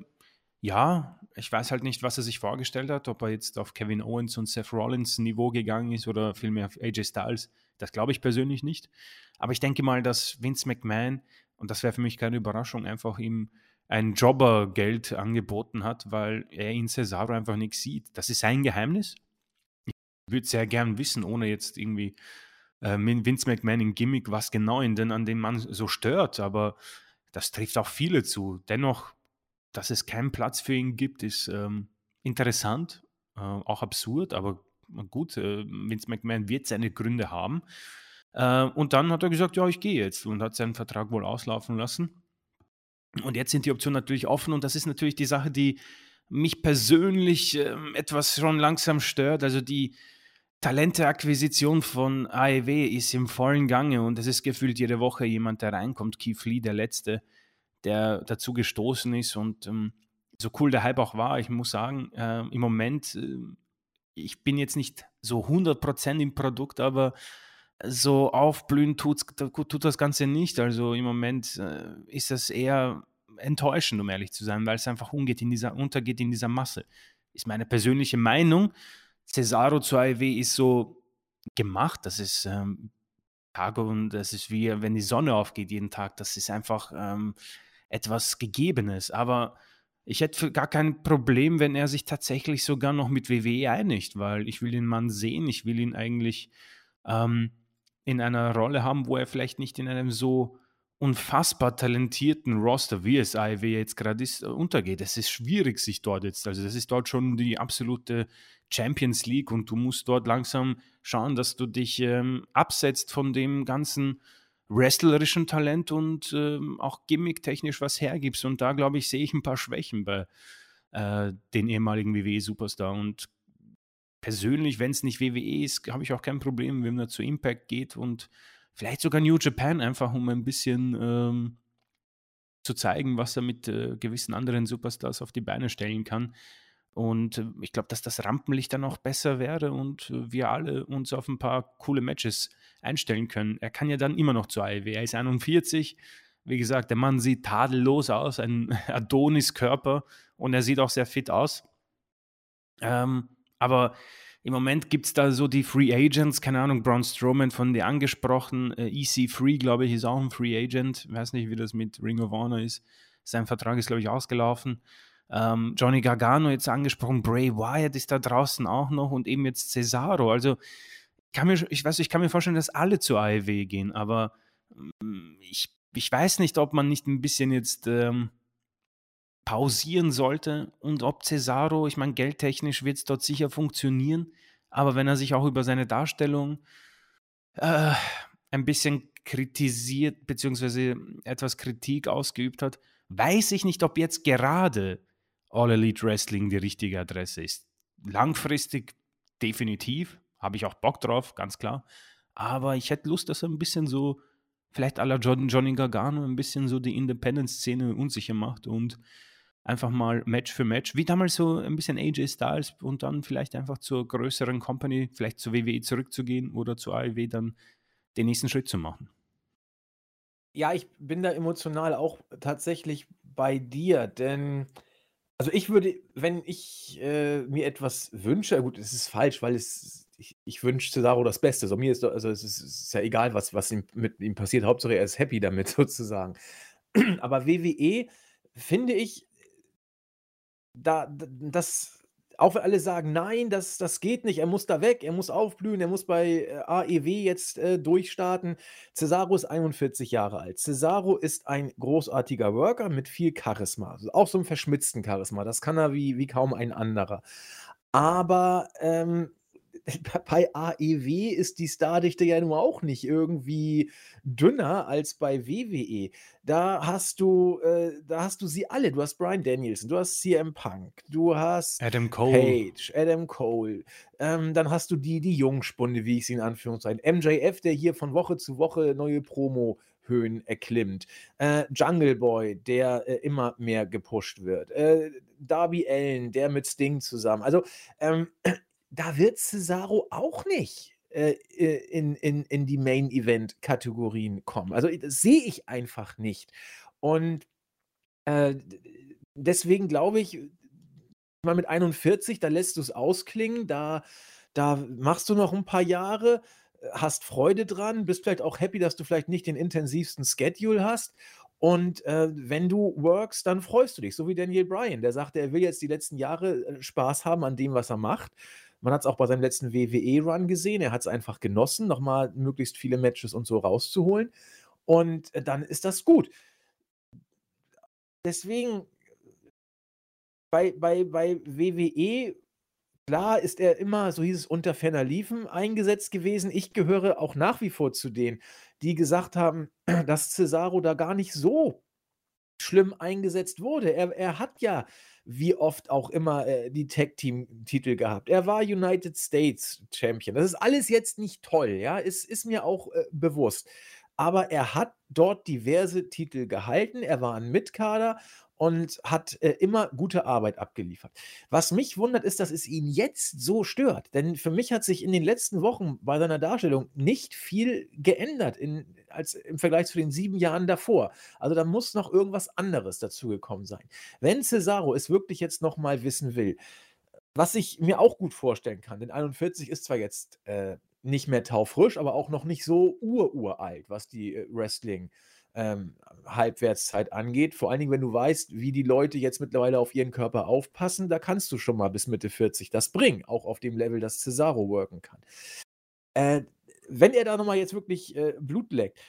ja, ich weiß halt nicht, was er sich vorgestellt hat, ob er jetzt auf Kevin Owens und Seth Rollins Niveau gegangen ist oder vielmehr auf AJ Styles. Das glaube ich persönlich nicht. Aber ich denke mal, dass Vince McMahon, und das wäre für mich keine Überraschung, einfach ihm ein Jobbergeld angeboten hat, weil er in Cesaro einfach nichts sieht. Das ist sein Geheimnis. Ich würde sehr gern wissen, ohne jetzt irgendwie äh, Vince McMahon im Gimmick, was genau ihn denn an dem Mann so stört. Aber das trifft auch viele zu. Dennoch dass es keinen Platz für ihn gibt, ist ähm, interessant, äh, auch absurd, aber gut, äh, Vince McMahon wird seine Gründe haben. Äh, und dann hat er gesagt, ja, ich gehe jetzt und hat seinen Vertrag wohl auslaufen lassen. Und jetzt sind die Optionen natürlich offen und das ist natürlich die Sache, die mich persönlich äh, etwas schon langsam stört. Also die Talenteakquisition von AEW ist im vollen Gange und es ist gefühlt jede Woche jemand, der reinkommt. Keith Lee, der Letzte, der dazu gestoßen ist und ähm, so cool der Hype auch war, ich muss sagen, äh, im Moment, äh, ich bin jetzt nicht so 100% im Produkt, aber so aufblühen tut das Ganze nicht. Also im Moment äh, ist das eher enttäuschend, um ehrlich zu sein, weil es einfach umgeht in dieser, untergeht in dieser Masse. Ist meine persönliche Meinung. Cesaro zu AEW ist so gemacht, das ist ähm, Tag und das ist wie wenn die Sonne aufgeht jeden Tag. Das ist einfach ähm, etwas Gegebenes. Aber ich hätte gar kein Problem, wenn er sich tatsächlich sogar noch mit WWE einigt, weil ich will den Mann sehen, ich will ihn eigentlich ähm, in einer Rolle haben, wo er vielleicht nicht in einem so unfassbar talentierten Roster, wie es AEW jetzt gerade ist, äh, untergeht. Es ist schwierig, sich dort jetzt, also das ist dort schon die absolute Champions League und du musst dort langsam schauen, dass du dich ähm, absetzt von dem ganzen wrestlerischen Talent und äh, auch gimmicktechnisch was hergibst. Und da, glaube ich, sehe ich ein paar Schwächen bei äh, den ehemaligen WWE-Superstar. Und persönlich, wenn es nicht WWE ist, habe ich auch kein Problem, wenn er zu Impact geht und vielleicht sogar New Japan, einfach um ein bisschen ähm, zu zeigen, was er mit äh, gewissen anderen Superstars auf die Beine stellen kann. Und äh, ich glaube, dass das Rampenlicht dann auch besser wäre und äh, wir alle uns auf ein paar coole Matches einstellen können. Er kann ja dann immer noch zur AEW. Er ist 41. Wie gesagt, der Mann sieht tadellos aus, ein Adonis-Körper und er sieht auch sehr fit aus. Ähm, aber im Moment gibt es da so die Free Agents, keine Ahnung, Braun Strowman von dir angesprochen, äh, EC3, glaube ich, ist auch ein Free Agent. Weiß nicht, wie das mit Ring of Honor ist. Sein Vertrag ist, glaube ich, ausgelaufen. Ähm, Johnny Gargano jetzt angesprochen, Bray Wyatt ist da draußen auch noch und eben jetzt Cesaro. Also kann mir, ich weiß, ich kann mir vorstellen, dass alle zur AEW gehen, aber mm, ich, ich weiß nicht, ob man nicht ein bisschen jetzt ähm, pausieren sollte und ob Cesaro, ich meine, geldtechnisch wird es dort sicher funktionieren, aber wenn er sich auch über seine Darstellung äh, ein bisschen kritisiert, beziehungsweise etwas Kritik ausgeübt hat, weiß ich nicht, ob jetzt gerade All Elite Wrestling die richtige Adresse ist. Langfristig definitiv, habe ich auch Bock drauf, ganz klar. Aber ich hätte Lust, dass er ein bisschen so, vielleicht la John, Johnny Gargano, ein bisschen so die Independent-Szene unsicher macht und einfach mal Match für Match, wie damals so ein bisschen AJ Styles und dann vielleicht einfach zur größeren Company, vielleicht zur WWE zurückzugehen oder zur AEW dann den nächsten Schritt zu machen. Ja, ich bin da emotional auch tatsächlich bei dir, denn Also, ich würde, wenn ich, äh, mir etwas wünsche gut, es ist falsch, weil es ich ich wünsche Cesaro das Beste. So, mir ist also, es ist ist ja egal, was was ihm mit ihm passiert. Hauptsache, er ist happy damit sozusagen. Aber WWE finde ich da das auch wenn alle sagen: „Nein, das das geht nicht, er muss da weg, er muss aufblühen, er muss bei, äh, AEW jetzt, äh, durchstarten.“ Cesaro ist 41 Jahre alt. Cesaro ist ein großartiger Worker mit viel Charisma, also auch so 'n verschmitzten Charisma. Das kann er wie wie kaum ein anderer. Aber, ähm, bei AEW ist die Stardichte ja nun auch nicht irgendwie dünner als bei WWE. Da hast du äh, da hast du sie alle. Du hast Bryan Danielson, du hast CM Punk, du hast Adam Cole. Page, Adam Cole. Ähm, dann hast du die die Jungspunde, wie ich sie in Anführungszeichen MJF, der hier von Woche zu Woche neue Promohöhen erklimmt. Äh, Jungle Boy, der, äh, immer mehr gepusht wird. Äh, Darby Allin, der mit Sting zusammen. Also, ähm, da wird Cesaro auch nicht, äh, äh, in in in die Main-Event-Kategorien kommen. Also, das sehe ich einfach nicht. Und, äh, deswegen glaube ich, mal mit 41, da lässt du's ausklingen, da da machst du noch 'n paar Jahre, hast Freude dran, bist vielleicht auch happy, dass du vielleicht nicht den intensivsten Schedule hast. Und, äh, wenn du workst, dann freust du dich, so wie Daniel Bryan, der sagte, er will jetzt die letzten Jahre, äh, Spaß haben an dem, was er macht. Man hat's auch bei seinem letzten WWE-Run gesehen. Er hat's einfach genossen, noch mal möglichst viele Matches und so rauszuholen. Und, äh, dann ist das gut. Deswegen bei bei bei WWE, klar ist er immer, so hieß es, unter ferner Liefen eingesetzt gewesen. Ich gehöre auch nach wie vor zu denen, die gesagt haben, dass Cesaro da gar nicht so schlimm eingesetzt wurde. Er er hat ja wie oft auch immer, äh, die Tag-Team-Titel gehabt. Er war United States Champion. Das ist alles jetzt nicht toll, ja, ist ist mir auch, äh, bewusst. Aber er hat dort diverse Titel gehalten. Er war 'n Mitkader und hat, äh, immer gute Arbeit abgeliefert. Was mich wundert, ist, dass es ihn jetzt so stört, denn für mich hat sich in den letzten Wochen bei seiner Darstellung nicht viel geändert in als im Vergleich zu den 7 Jahren davor. Also, da muss noch irgendwas anderes dazugekommen sein. Wenn Cesaro es wirklich jetzt noch mal wissen will, was ich mir auch gut vorstellen kann, denn 41 ist zwar jetzt, äh, nicht mehr taufrisch, aber auch noch nicht so ururalt, was die, äh, Wrestling, ähm, Halbwertszeit angeht. Vor allen Dingen, wenn du weißt, wie die Leute jetzt mittlerweile auf ihren Körper aufpassen, da kannst du schon mal bis Mitte 40 das bringen, auch auf dem Level, das Cesaro worken kann. Äh, wenn er da noch mal jetzt wirklich, äh, Blut leckt,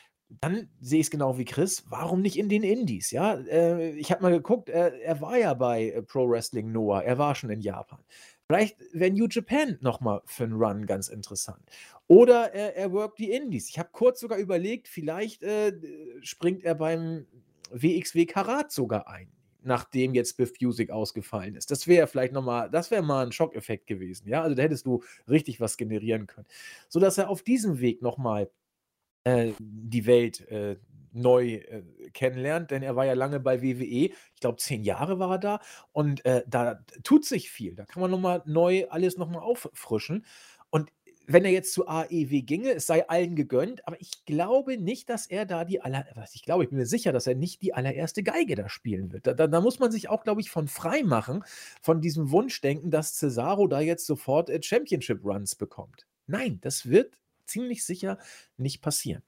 dann sehe ich's genau wie Chris, warum nicht in den Indies, ja? Äh, ich habe mal geguckt, er er war ja bei, äh, Pro Wrestling Noah, er war schon in Japan. Vielleicht wäre New Japan noch mal für 'n Run ganz interessant. Oder er er workt die Indies. Ich habe kurz sogar überlegt, vielleicht, äh, springt er beim WXW Karat sogar ein, nachdem jetzt Biff Busick ausgefallen ist. Das wäre vielleicht noch mal das wäre mal 'n Schockeffekt gewesen, ja? Also, da hättest du richtig was generieren können, sodass er auf diesem Weg noch mal, äh, die Welt, äh, neu, äh, kennenlernt, denn er war ja lange bei WWE. Ich glaube, 10 Jahre war er da und, äh, da tut sich viel. Da kann man noch mal neu alles noch mal auffrischen. Und wenn er jetzt zu AEW ginge, es sei allen gegönnt, aber ich glaube nicht, dass er da die aller ich glaube, ich bin mir sicher, dass er nicht die allererste Geige da spielen wird. Da da da muss man sich auch, glaube ich, von freimachen, von diesem Wunschdenken, dass Cesaro da jetzt sofort, äh, Championship Runs bekommt. Nein, das wird ziemlich sicher nicht passieren.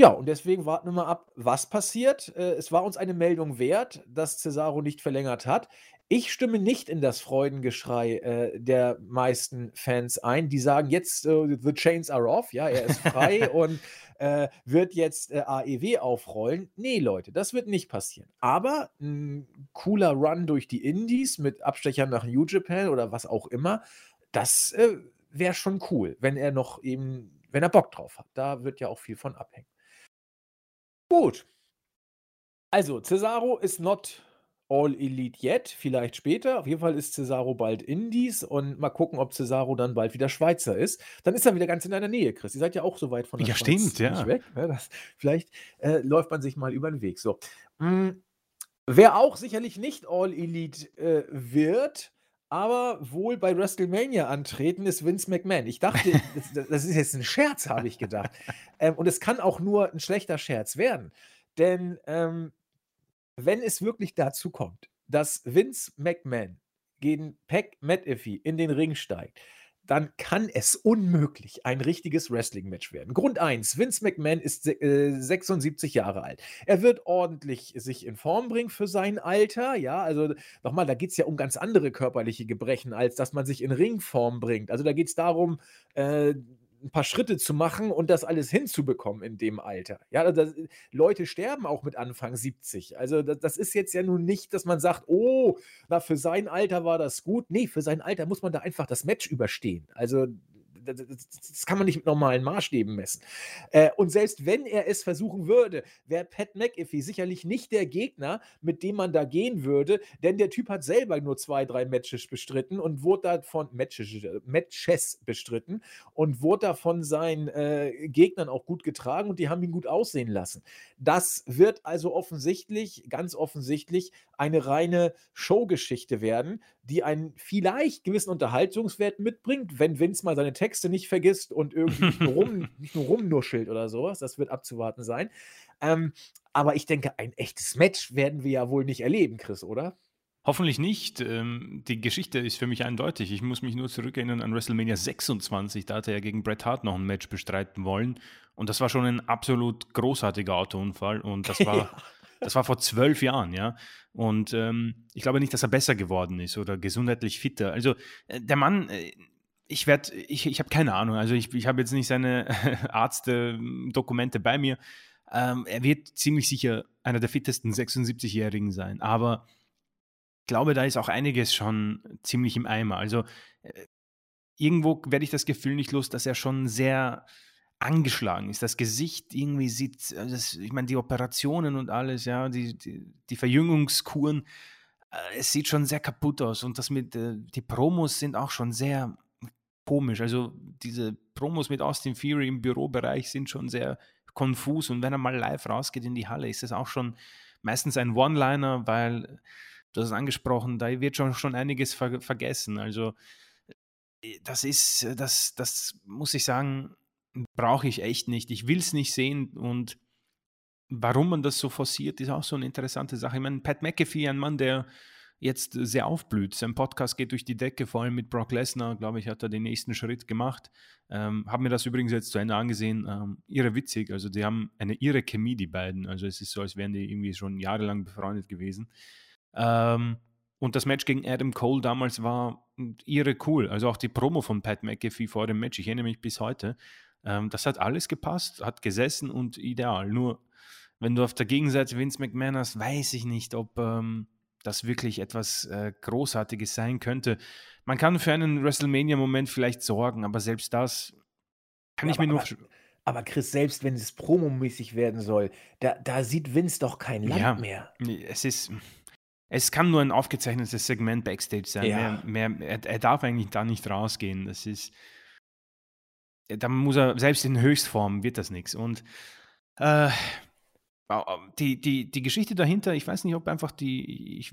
Ja, und deswegen warten wir mal ab, was passiert. Äh, es war uns eine Meldung wert, dass Cesaro nicht verlängert hat. Ich stimme nicht in das Freudengeschrei, äh, der meisten Fans ein, die sagen jetzt, äh, „The chains are off“, ja, er ist frei und, wird jetzt, AEW aufrollen. Ne, Leute, das wird nicht passieren. Aber 'n cooler Run durch die Indies mit Abstechern nach New Japan oder was auch immer, das, wäre schon cool, wenn er noch eben wenn er Bock drauf hat. Da wird ja auch viel von abhängen. Gut. Also, Cesaro is not all elite yet, vielleicht später. Auf jeden Fall ist Cesaro bald Indies und mal gucken, ob Cesaro dann bald wieder Schweizer ist. Dann ist er wieder ganz in deiner Nähe, Chris. Ihr seid ja auch so weit von der Ja, Schweiz stimmt, nicht ja. weg, ne? Das vielleicht, äh, läuft man sich mal über 'n Weg. So, hm, wer auch sicherlich nicht all elite, äh, wird, aber wohl bei WrestleMania antreten, ist Vince McMahon. Ich dachte, das das ist jetzt 'n Scherz, habe ich gedacht. Ähm, und es kann auch nur 'n schlechter Scherz werden, denn, ähm, wenn es wirklich dazu kommt, dass Vince McMahon gegen Pac McAfee in den Ring steigt, dann kann es unmöglich ein richtiges Wrestling-Match werden. Grund 1, Vince McMahon ist äh, 76 Jahre alt. Er wird ordentlich sich in Form bringen für sein Alter, ja, also nochmal, da geht es ja um ganz andere körperliche Gebrechen, als dass man sich in Ringform bringt. Also da geht es darum, äh, ein paar Schritte zu machen und das alles hinzubekommen in dem Alter. Ja, das, Leute sterben auch mit Anfang 70. Also das, das, ist jetzt ja nun nicht, dass man sagt, oh, na, für sein Alter war das gut. Nee, für sein Alter muss man da einfach das Match überstehen. Also das kann man nicht mit normalen Maßstäben messen. Äh, und selbst wenn er es versuchen würde, wäre Pat McAfee sicherlich nicht der Gegner, mit dem man da gehen würde, denn der Typ hat selber nur zwei, drei Matches bestritten und wurde davon Matches, Matches bestritten und wurde da von seinen äh, Gegnern auch gut getragen und die haben ihn gut aussehen lassen. Das wird also offensichtlich, ganz offensichtlich, eine reine Showgeschichte werden, die einen vielleicht gewissen Unterhaltungswert mitbringt, wenn Vince mal seine Texte nicht vergisst und irgendwie nicht nur, rum, nicht nur rumnuschelt oder sowas. Das wird abzuwarten sein. Ähm, aber ich denke, ein echtes Match werden wir ja wohl nicht erleben, Chris, oder? Hoffentlich nicht. Ähm, die Geschichte ist für mich eindeutig. Ich muss mich nur zurückerinnern an WrestleMania 26. Da hat er ja gegen Bret Hart noch ein Match bestreiten wollen. Und das war schon ein absolut großartiger Autounfall. Und das war. Das war vor zwölf Jahren, ja. Und ähm, ich glaube nicht, dass er besser geworden ist oder gesundheitlich fitter. Also äh, der Mann, äh, ich werde, ich, ich habe keine Ahnung. Also ich, ich habe jetzt nicht seine Arztdokumente bei mir. Ähm, er wird ziemlich sicher einer der fittesten 76-Jährigen sein. Aber ich glaube, da ist auch einiges schon ziemlich im Eimer. Also äh, irgendwo werde ich das Gefühl nicht los, dass er schon sehr angeschlagen ist. Das Gesicht irgendwie sieht, äh, das, ich meine, die Operationen und alles, ja, die, die, die Verjüngungskuren, äh, es sieht schon sehr kaputt aus. Und das mit, äh, die Promos sind auch schon sehr komisch. Also diese Promos mit Austin Fury im Bürobereich sind schon sehr konfus. Und wenn er mal live rausgeht in die Halle, ist das auch schon meistens ein One-Liner, weil, du hast es angesprochen, da wird schon, schon einiges ver vergessen. Also das ist, das, das muss ich sagen, brauche ich echt nicht. Ich will es nicht sehen und warum man das so forciert, ist auch so eine interessante Sache. Ich meine, Pat McAfee, ein Mann, der jetzt sehr aufblüht. Sein Podcast geht durch die Decke, vor allem mit Brock Lesnar, glaube ich, hat er den nächsten Schritt gemacht. Ähm, habe mir das übrigens jetzt zu Ende angesehen. Ähm, irre witzig, also die haben eine irre Chemie, die beiden. Also es ist so, als wären die irgendwie schon jahrelang befreundet gewesen. Ähm, und das Match gegen Adam Cole damals war irre cool. Also auch die Promo von Pat McAfee vor dem Match, ich erinnere mich bis heute. Ähm, das hat alles gepasst, hat gesessen und ideal. Nur, wenn du auf der Gegenseite Vince McMahon hast, weiß ich nicht, ob ähm, das wirklich etwas äh, Großartiges sein könnte. Man kann für einen WrestleMania-Moment vielleicht sorgen, aber selbst das kann ja, ich mir nur. Aber, aber Chris, selbst wenn es promomäßig werden soll, da, da sieht Vince doch kein Land ja, mehr. Es ist. Es kann nur ein aufgezeichnetes Segment Backstage sein. Ja. Mehr, mehr, er, er, darf eigentlich da nicht rausgehen. Das ist da muss er, selbst in Höchstform wird das nichts. Und äh, die, die, die Geschichte dahinter, ich weiß nicht, ob einfach die, ich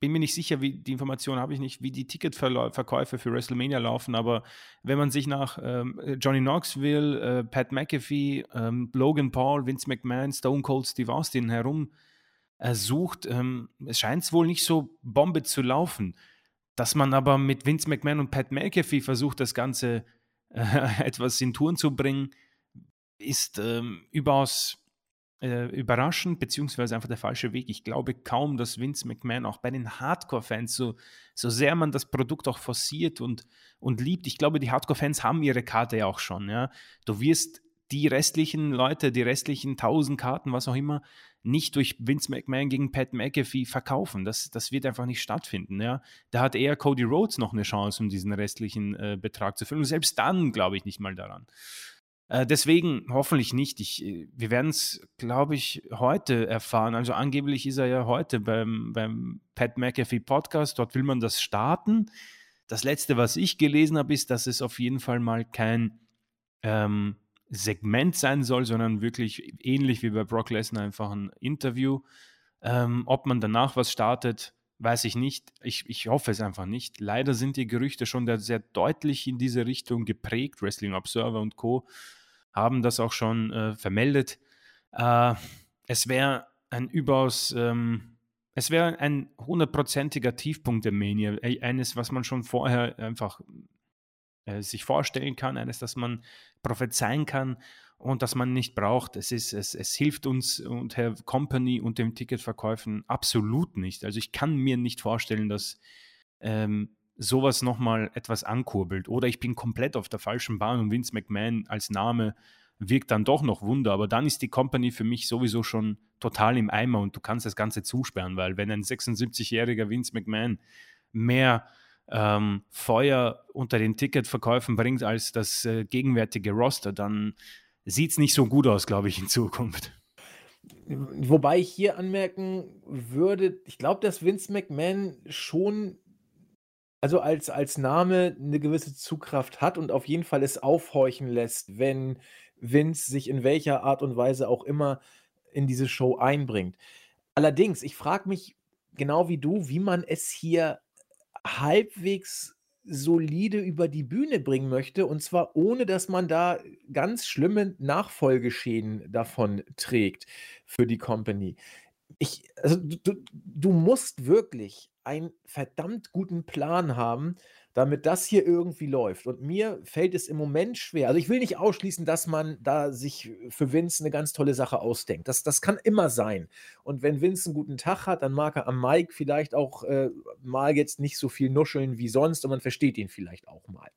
bin mir nicht sicher, wie die Information habe ich nicht, wie die Ticketverkäufe für WrestleMania laufen, aber wenn man sich nach ähm, Johnny Knoxville, äh, Pat McAfee, ähm, Logan Paul, Vince McMahon, Stone Cold Steve Austin herum äh, sucht, ähm, es scheint es wohl nicht so Bombe zu laufen. Dass man aber mit Vince McMahon und Pat McAfee versucht, das Ganze äh, etwas in Touren zu bringen, ist ähm, überaus äh, überraschend, beziehungsweise einfach der falsche Weg. Ich glaube kaum, dass Vince McMahon auch bei den Hardcore-Fans, so, so sehr man das Produkt auch forciert und, und liebt, ich glaube, die Hardcore-Fans haben ihre Karte ja auch schon. Ja? Du wirst die restlichen Leute, die restlichen tausend Karten, was auch immer, nicht durch Vince McMahon gegen Pat McAfee verkaufen. Das, das wird einfach nicht stattfinden. Ja? Da hat eher Cody Rhodes noch eine Chance, um diesen restlichen äh, Betrag zu füllen. Und selbst dann glaube ich nicht mal daran. Äh, deswegen hoffentlich nicht. Ich, äh, wir werden es, glaube ich, heute erfahren. Also angeblich ist er ja heute beim, beim Pat McAfee Podcast. Dort will man das starten. Das letzte, was ich gelesen habe, ist, dass es auf jeden Fall mal kein ähm, Segment sein soll, sondern wirklich ähnlich wie bei Brock Lesnar einfach ein Interview. Ähm, ob man danach was startet, weiß ich nicht. Ich, ich hoffe es einfach nicht. Leider sind die Gerüchte schon sehr deutlich in diese Richtung geprägt. Wrestling Observer und Co. haben das auch schon äh, vermeldet. Äh, es wäre ein überaus ähm, es wäre ein hundertprozentiger Tiefpunkt der Mania. Eines, was man schon vorher einfach äh, sich vorstellen kann, eines, das man prophezeien kann und das man nicht braucht. Es, ist, es, es hilft uns und Herr Company und dem Ticketverkäufen absolut nicht. Also ich kann mir nicht vorstellen, dass ähm, sowas nochmal etwas ankurbelt. Oder ich bin komplett auf der falschen Bahn und Vince McMahon als Name wirkt dann doch noch Wunder. Aber dann ist die Company für mich sowieso schon total im Eimer und du kannst das Ganze zusperren, weil wenn ein 76-jähriger Vince McMahon mehr ähm, Feuer unter den Ticketverkäufen bringt als das äh, gegenwärtige Roster, dann sieht es nicht so gut aus, glaube ich, in Zukunft. Wobei ich hier anmerken würde, ich glaube, dass Vince McMahon schon also als als Name eine gewisse Zugkraft hat und auf jeden Fall es aufhorchen lässt, wenn Vince sich in welcher Art und Weise auch immer in diese Show einbringt. Allerdings, ich frage mich genau wie du, wie man es hier halbwegs solide über die Bühne bringen möchte, und zwar ohne, dass man da ganz schlimme Nachfolgeschäden davon trägt für die Company. Ich also, du du musst wirklich einen verdammt guten Plan haben, damit das hier irgendwie läuft. Und mir fällt es im Moment schwer. Also, ich will nicht ausschließen, dass man da sich für Vince eine ganz tolle Sache ausdenkt. Das das kann immer sein. Und wenn Vince einen guten Tag hat, dann mag er am Mic vielleicht auch, äh, mal jetzt nicht so viel nuscheln wie sonst und man versteht ihn vielleicht auch mal.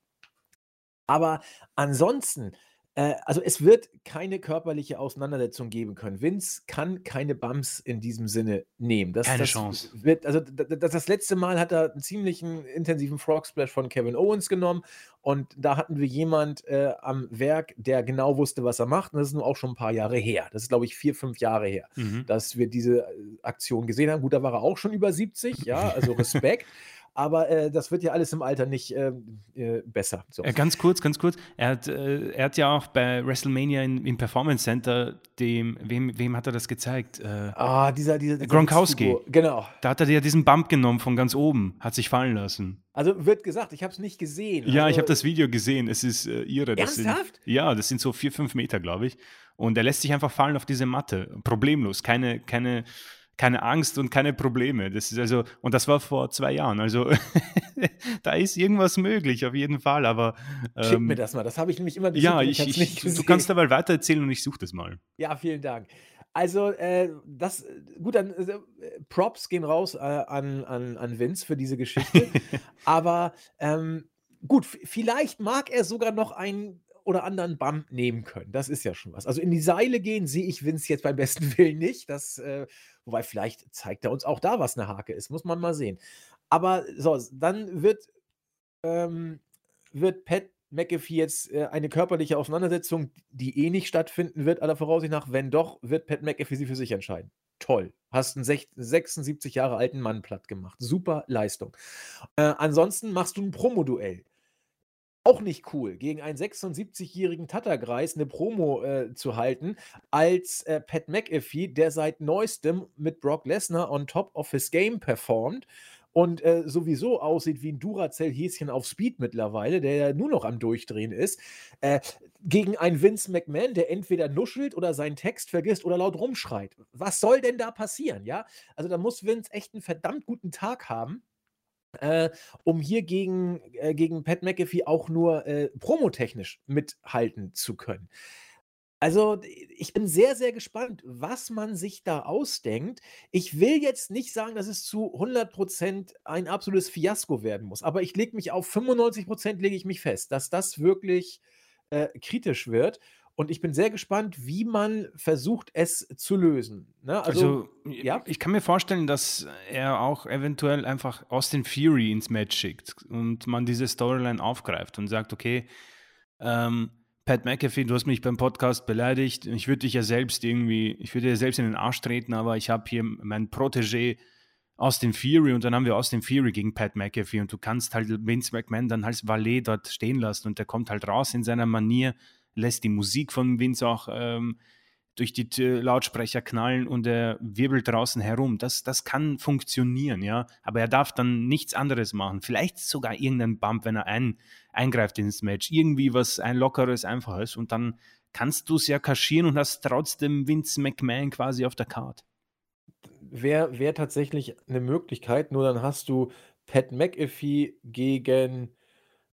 Aber ansonsten äh, also es wird keine körperliche Auseinandersetzung geben können. Vince kann keine Bums in diesem Sinne nehmen. Das, Keine das Chance. wird, also das, das letzte Mal hat er einen ziemlichen intensiven Frog Splash von Kevin Owens genommen und da hatten wir jemand äh, am Werk, der genau wusste, was er macht. Und das ist nun auch schon ein paar Jahre her. Das ist, glaube ich, vier, fünf Jahre her, Mhm. dass wir diese äh, Aktion gesehen haben. Gut, da war er auch schon über 70, ja, also Respekt. Aber äh, das wird ja alles im Alter nicht ähm, äh, besser. So. Äh, ganz kurz, ganz kurz. Er hat, äh, er hat ja auch bei WrestleMania in, im Performance Center dem, wem, wem hat er das gezeigt? Äh, Ah, dieser, dieser, dieser Gronkowski. Genau. da hat er ja diesen Bump genommen von ganz oben, hat sich fallen lassen. Also wird gesagt, ich habe es nicht gesehen. Ja, ich also, habe das Video gesehen. Es ist äh, irre. Das Ernsthaft? Sind, ja, das sind so vier, fünf Meter, glaube ich. Und er lässt sich einfach fallen auf diese Matte. Problemlos. Keine, keine, keine Angst und keine Probleme. Das ist also, und das war vor zwei Jahren. Also da ist irgendwas möglich, auf jeden Fall. Aber Schick ähm, mir das mal. Das habe ich nämlich immer gesucht ja, ich, ich, nicht du, kannst dabei weiter erzählen und ich suche das mal. Ja, vielen Dank. Also, äh, das, gut, dann äh, Props gehen raus äh, an, an, an Vince für diese Geschichte. Aber ähm, gut, vielleicht mag er sogar noch einen oder anderen Bump nehmen können. Das ist ja schon was. Also in die Seile gehen sehe ich Vince jetzt beim besten Willen nicht. Das, äh, wobei vielleicht zeigt er uns auch da, was eine Hake ist. Muss man mal sehen. Aber so, dann wird ähm, wird Pat McAfee jetzt äh, eine körperliche Auseinandersetzung, die eh nicht stattfinden wird, aller Voraussicht nach. Wenn doch, wird Pat McAfee sie für sich entscheiden. Toll. Hast einen sech- 76 Jahre alten Mann platt gemacht. Super Leistung. Äh, ansonsten machst du ein Promoduell. Auch nicht cool, gegen einen 76-jährigen Tattergreis eine Promo äh, zu halten, als äh, Pat McAfee, der seit neuestem mit Brock Lesnar on top of his game performt und äh, sowieso aussieht wie ein Duracell-Häschen auf Speed mittlerweile, der ja nur noch am Durchdrehen ist, äh, gegen einen Vince McMahon, der entweder nuschelt oder seinen Text vergisst oder laut rumschreit. Was soll denn da passieren, ja? Also da muss Vince echt einen verdammt guten Tag haben. Äh, um hier gegen, äh, gegen Pat McAfee auch nur äh, promotechnisch mithalten zu können. Also, ich bin sehr, sehr gespannt, was man sich da ausdenkt. Ich will jetzt nicht sagen, dass es zu 100% ein absolutes Fiasko werden muss, aber ich lege mich auf 95% lege ich mich fest, dass das wirklich äh, kritisch wird. Und ich bin sehr gespannt, wie man versucht, es zu lösen. Ne? Also, Also, ja. ich kann mir vorstellen, dass er auch eventuell einfach Austin Fury ins Match schickt und man diese Storyline aufgreift und sagt, okay, ähm, Pat McAfee, du hast mich beim Podcast beleidigt. Ich würde dich ja selbst irgendwie, ich würde dir selbst in den Arsch treten, aber ich habe hier meinen Protégé Austin Fury und dann haben wir Austin Fury gegen Pat McAfee und du kannst halt Vince McMahon dann als Valet dort stehen lassen und der kommt halt raus in seiner Manier, lässt die Musik von Vince auch ähm, durch die Tür- Lautsprecher knallen und er wirbelt draußen herum. Das, das kann funktionieren, ja. Aber er darf dann nichts anderes machen. Vielleicht sogar irgendeinen Bump, wenn er ein, eingreift ins Match. Irgendwie was ein lockeres, einfaches. Und dann kannst du es ja kaschieren und hast trotzdem Vince McMahon quasi auf der Karte. wäre wär tatsächlich eine Möglichkeit, nur dann hast du Pat McAfee gegen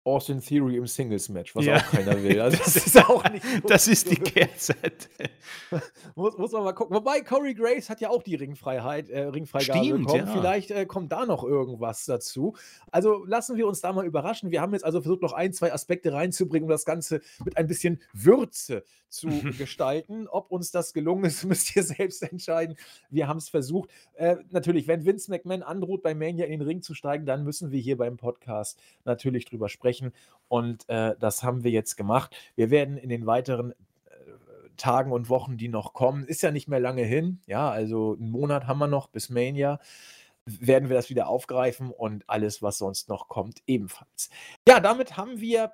Austin Theory im Singles-Match, was Ja. auch keiner will. Also das Das- ist auch nicht Das ist die Kehrseite. muss, muss man mal gucken. Wobei Corey Grace hat ja auch die Ringfreiheit, äh, Ringfreigabe Stimmt, bekommen. ja. Vielleicht äh, kommt da noch irgendwas dazu. Also lassen wir uns da mal überraschen. Wir haben jetzt also versucht, noch ein, zwei Aspekte reinzubringen, um das Ganze mit ein bisschen Würze zu gestalten. Ob uns das gelungen ist, müsst ihr selbst entscheiden. Wir haben es versucht. Äh, natürlich, wenn Vince McMahon androht, bei Mania in den Ring zu steigen, dann müssen wir hier beim Podcast natürlich drüber sprechen. Und äh, das haben wir jetzt gemacht. Wir werden in den weiteren Tagen und Wochen, die noch kommen, ist ja nicht mehr lange hin. Ja, also einen Monat haben wir noch bis Mania. Werden wir das wieder aufgreifen und alles, was sonst noch kommt, ebenfalls. Ja, damit haben wir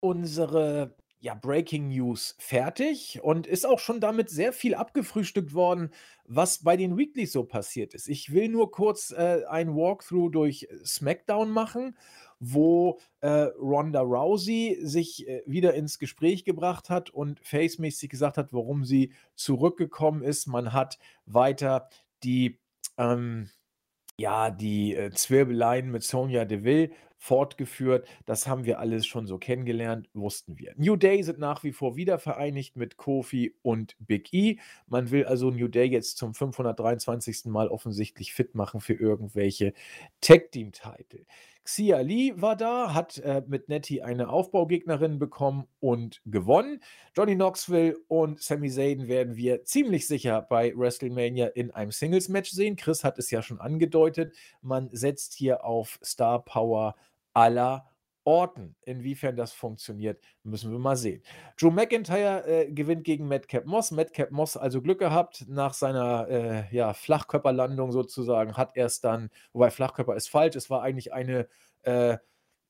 unsere ja, Breaking News fertig und ist auch schon damit sehr viel abgefrühstückt worden, was bei den Weeklies so passiert ist. Ich will nur kurz äh, ein Walkthrough durch SmackDown machen, wo äh, Ronda Rousey sich äh, wieder ins Gespräch gebracht hat und facemäßig gesagt hat, warum sie zurückgekommen ist. Man hat weiter die ähm, ja, die äh, Zwirbeleien mit Sonja Deville fortgeführt. Das haben wir alles schon so kennengelernt, wussten wir. New Day sind nach wie vor wieder vereinigt mit Kofi und Big E. Man will also New Day jetzt zum 523. Mal offensichtlich fit machen für irgendwelche Tag-Team-Titel. Xia Lee war da, hat äh, mit Nettie eine Aufbaugegnerin bekommen und gewonnen. Johnny Knoxville und Sami Zayn werden wir ziemlich sicher bei WrestleMania in einem Singles-Match sehen. Chris hat es ja schon angedeutet. Man setzt hier auf Star Power aller Orten. Inwiefern das funktioniert, müssen wir mal sehen. Drew McIntyre äh, gewinnt gegen Madcap Moss. Madcap Moss also Glück gehabt. Nach seiner äh, ja, Flachkörperlandung sozusagen hat er es dann, wobei Flachkörper ist falsch, es war eigentlich eine äh,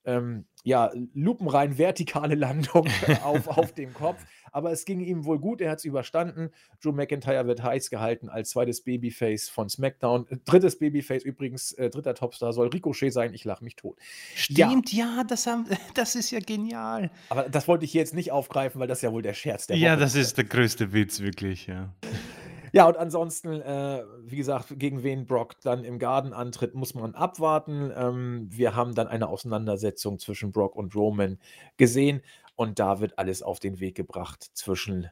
ähm, ja, lupenrein vertikale Landung auf, auf dem Kopf. Aber es ging ihm wohl gut, er hat es überstanden. Drew McIntyre wird heiß gehalten als zweites Babyface von SmackDown. Äh, Drittes Babyface übrigens, äh, dritter Topstar soll Ricochet sein. Ich lache mich tot. Stimmt, ja, das, haben, das ist ja genial. Aber das wollte ich hier jetzt nicht aufgreifen, weil das ja wohl der Scherz der Ja, Woche das ist der größte Witz, wirklich, ja. Ja, und ansonsten, äh, wie gesagt, gegen wen Brock dann im Garden antritt, muss man abwarten. Ähm, wir haben dann eine Auseinandersetzung zwischen Brock und Roman gesehen und da wird alles auf den Weg gebracht zwischen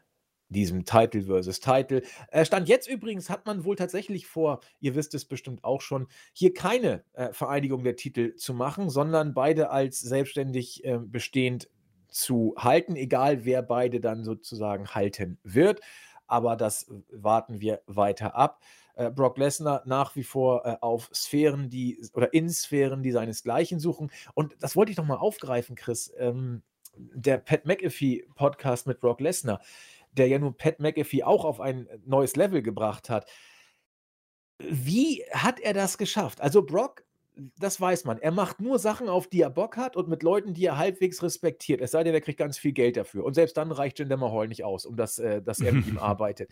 diesem Title versus Title. Äh, Stand jetzt übrigens hat man wohl tatsächlich vor, ihr wisst es bestimmt auch schon, hier keine äh, Vereinigung der Titel zu machen, sondern beide als selbstständig äh, bestehend zu halten, egal wer beide dann sozusagen halten wird aber das warten wir weiter ab. Äh, Brock Lesnar nach wie vor äh, auf Sphären, die oder in Sphären, die seinesgleichen suchen. Und das wollte ich noch mal aufgreifen, Chris. Ähm, der Pat McAfee Podcast mit Brock Lesnar, der ja nun Pat McAfee auch auf ein neues Level gebracht hat. Wie hat er das geschafft? Also Brock das weiß man. Er macht nur Sachen, auf die er Bock hat und mit Leuten, die er halbwegs respektiert. Es sei denn, er kriegt ganz viel Geld dafür. Und selbst dann reicht Jinder Mahal nicht aus, um das, äh, dass er mit ihm arbeitet.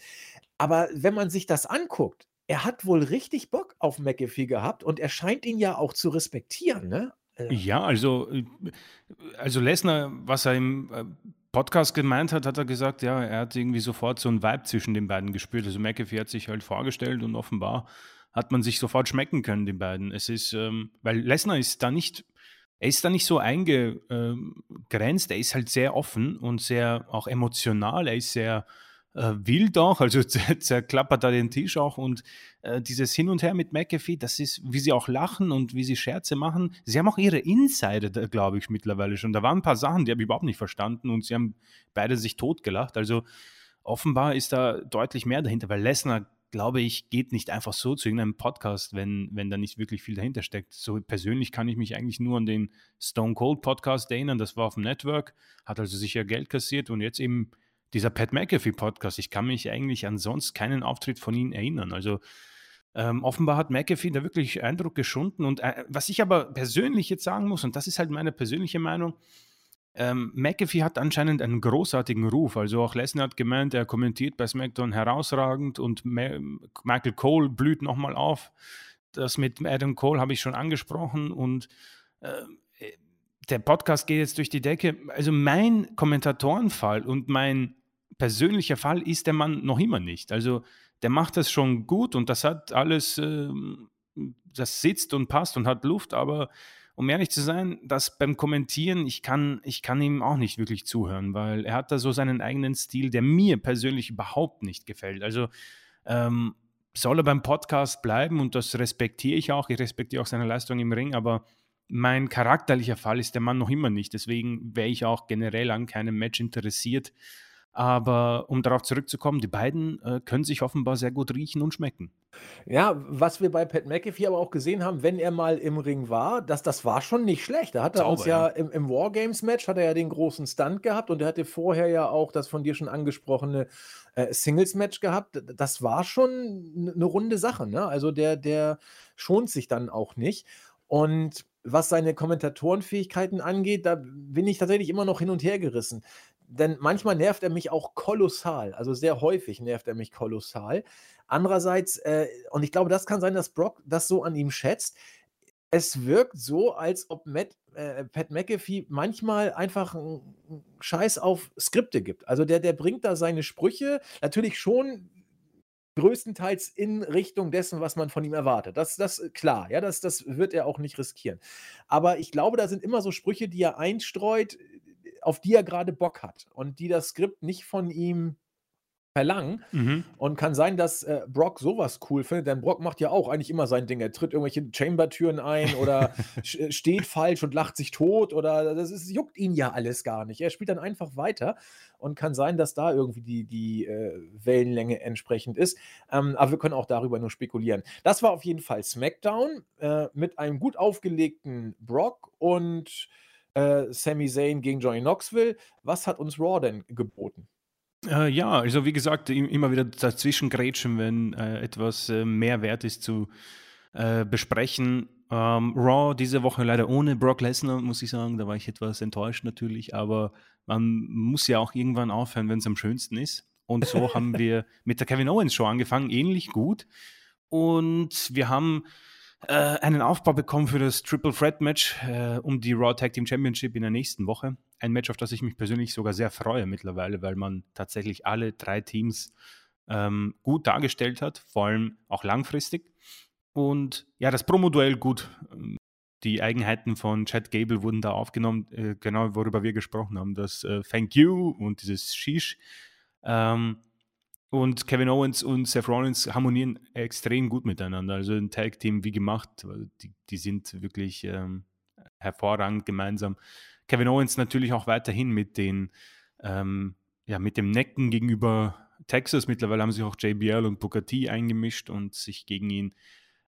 Aber wenn man sich das anguckt, er hat wohl richtig Bock auf McAfee gehabt und er scheint ihn ja auch zu respektieren, ne? Ja, also, äh, also Lesnar, was er im äh, Podcast gemeint hat, hat er gesagt, ja, er hat irgendwie sofort so einen Vibe zwischen den beiden gespürt. Also McAfee hat sich halt vorgestellt und offenbar hat man sich sofort schmecken können, den beiden. Es ist, ähm, weil Lesnar ist da nicht, er ist da nicht so eingegrenzt, er ist halt sehr offen und sehr auch emotional, er ist sehr äh, wild auch, also zerklappert da den Tisch auch und äh, dieses Hin und Her mit McAfee, das ist, wie sie auch lachen und wie sie Scherze machen. Sie haben auch ihre Insider, glaube ich, mittlerweile schon. Da waren ein paar Sachen, die habe ich überhaupt nicht verstanden und sie haben beide sich totgelacht. Also offenbar ist da deutlich mehr dahinter, weil Lesnar glaube ich, geht nicht einfach so zu irgendeinem Podcast, wenn, wenn da nicht wirklich viel dahinter steckt. So persönlich kann ich mich eigentlich nur an den Stone Cold Podcast erinnern, das war auf dem Network, hat also sicher Geld kassiert und jetzt eben dieser Pat McAfee Podcast. Ich kann mich eigentlich an sonst keinen Auftritt von ihm erinnern. Also ähm, offenbar hat McAfee da wirklich Eindruck geschunden und äh, was ich aber persönlich jetzt sagen muss, und das ist halt meine persönliche Meinung, ähm, McAfee hat anscheinend einen großartigen Ruf. Also auch Lesnar hat gemeint, er kommentiert bei SmackDown herausragend und Ma Michael Cole blüht nochmal auf. Das mit Adam Cole habe ich schon angesprochen und äh, der Podcast geht jetzt durch die Decke. Also mein Kommentatorenfall und mein persönlicher Fall ist der Mann noch immer nicht. Also der macht das schon gut und das hat alles, äh, das sitzt und passt und hat Luft, aber um ehrlich zu sein, dass beim Kommentieren, ich kann, ich kann ihm auch nicht wirklich zuhören, weil er hat da so seinen eigenen Stil, der mir persönlich überhaupt nicht gefällt. Also ähm, soll er beim Podcast bleiben und das respektiere ich auch. Ich respektiere auch seine Leistung im Ring, aber mein charakterlicher Fall ist der Mann noch immer nicht. Deswegen wäre ich auch generell an keinem Match interessiert. Aber um darauf zurückzukommen, die beiden äh, können sich offenbar sehr gut riechen und schmecken. Ja, was wir bei Pat McAfee aber auch gesehen haben, wenn er mal im Ring war, das, das war schon nicht schlecht. Da hat er uns ja, ja im, im Wargames-Match hat er ja den großen Stunt gehabt und er hatte vorher ja auch das von dir schon angesprochene äh, Singles-Match gehabt. Das war schon eine runde Sache. Ne? Also der, der schont sich dann auch nicht. Und was seine Kommentatorenfähigkeiten angeht, da bin ich tatsächlich immer noch hin und her gerissen denn manchmal nervt er mich auch kolossal. Also sehr häufig nervt er mich kolossal. Andererseits, äh, und ich glaube, das kann sein, dass Brock das so an ihm schätzt. Es wirkt so, als ob Matt, äh, Pat McAfee manchmal einfach einen Scheiß auf Skripte gibt. Also der, der bringt da seine Sprüche natürlich schon größtenteils in Richtung dessen, was man von ihm erwartet. Das das klar, ja, das das wird er auch nicht riskieren. Aber ich glaube, da sind immer so Sprüche, die er einstreut, auf die er gerade Bock hat und die das Skript nicht von ihm verlangen. Mhm. Und kann sein, dass äh, Brock sowas cool findet, denn Brock macht ja auch eigentlich immer sein Ding. Er tritt irgendwelche Chamber-Türen ein oder äh, steht falsch und lacht sich tot oder das ist, juckt ihn ja alles gar nicht. Er spielt dann einfach weiter und kann sein, dass da irgendwie die, die äh, Wellenlänge entsprechend ist. Ähm, aber wir können auch darüber nur spekulieren. Das war auf jeden Fall SmackDown äh, mit einem gut aufgelegten Brock und äh, Sami Zayn gegen Johnny Knoxville. Was hat uns Raw denn geboten? Äh, ja, also wie gesagt, immer wieder dazwischen grätschen, wenn äh, etwas äh, mehr wert ist zu äh, besprechen. Ähm, Raw diese Woche leider ohne Brock Lesnar, muss ich sagen. Da war ich etwas enttäuscht natürlich, aber man muss ja auch irgendwann aufhören, wenn es am schönsten ist. Und so haben wir mit der Kevin Owens Show angefangen, ähnlich gut. Und wir haben äh, einen Aufbau bekommen für das Triple Threat Match äh, um die Raw Tag Team Championship in der nächsten Woche. Ein Match, auf das ich mich persönlich sogar sehr freue mittlerweile, weil man tatsächlich alle drei Teams ähm, gut dargestellt hat, vor allem auch langfristig. Und ja, das Promo-Duell gut. Die Eigenheiten von Chad Gable wurden da aufgenommen, äh, genau worüber wir gesprochen haben. Das äh, Thank You und dieses Shish. Ähm, und Kevin Owens und Seth Rollins harmonieren extrem gut miteinander. Also ein Tag-Team wie gemacht. Die, die sind wirklich ähm, hervorragend gemeinsam. Kevin Owens natürlich auch weiterhin mit den, ähm, ja, mit dem Necken gegenüber Texas. Mittlerweile haben sich auch JBL und Booker T eingemischt und sich gegen ihn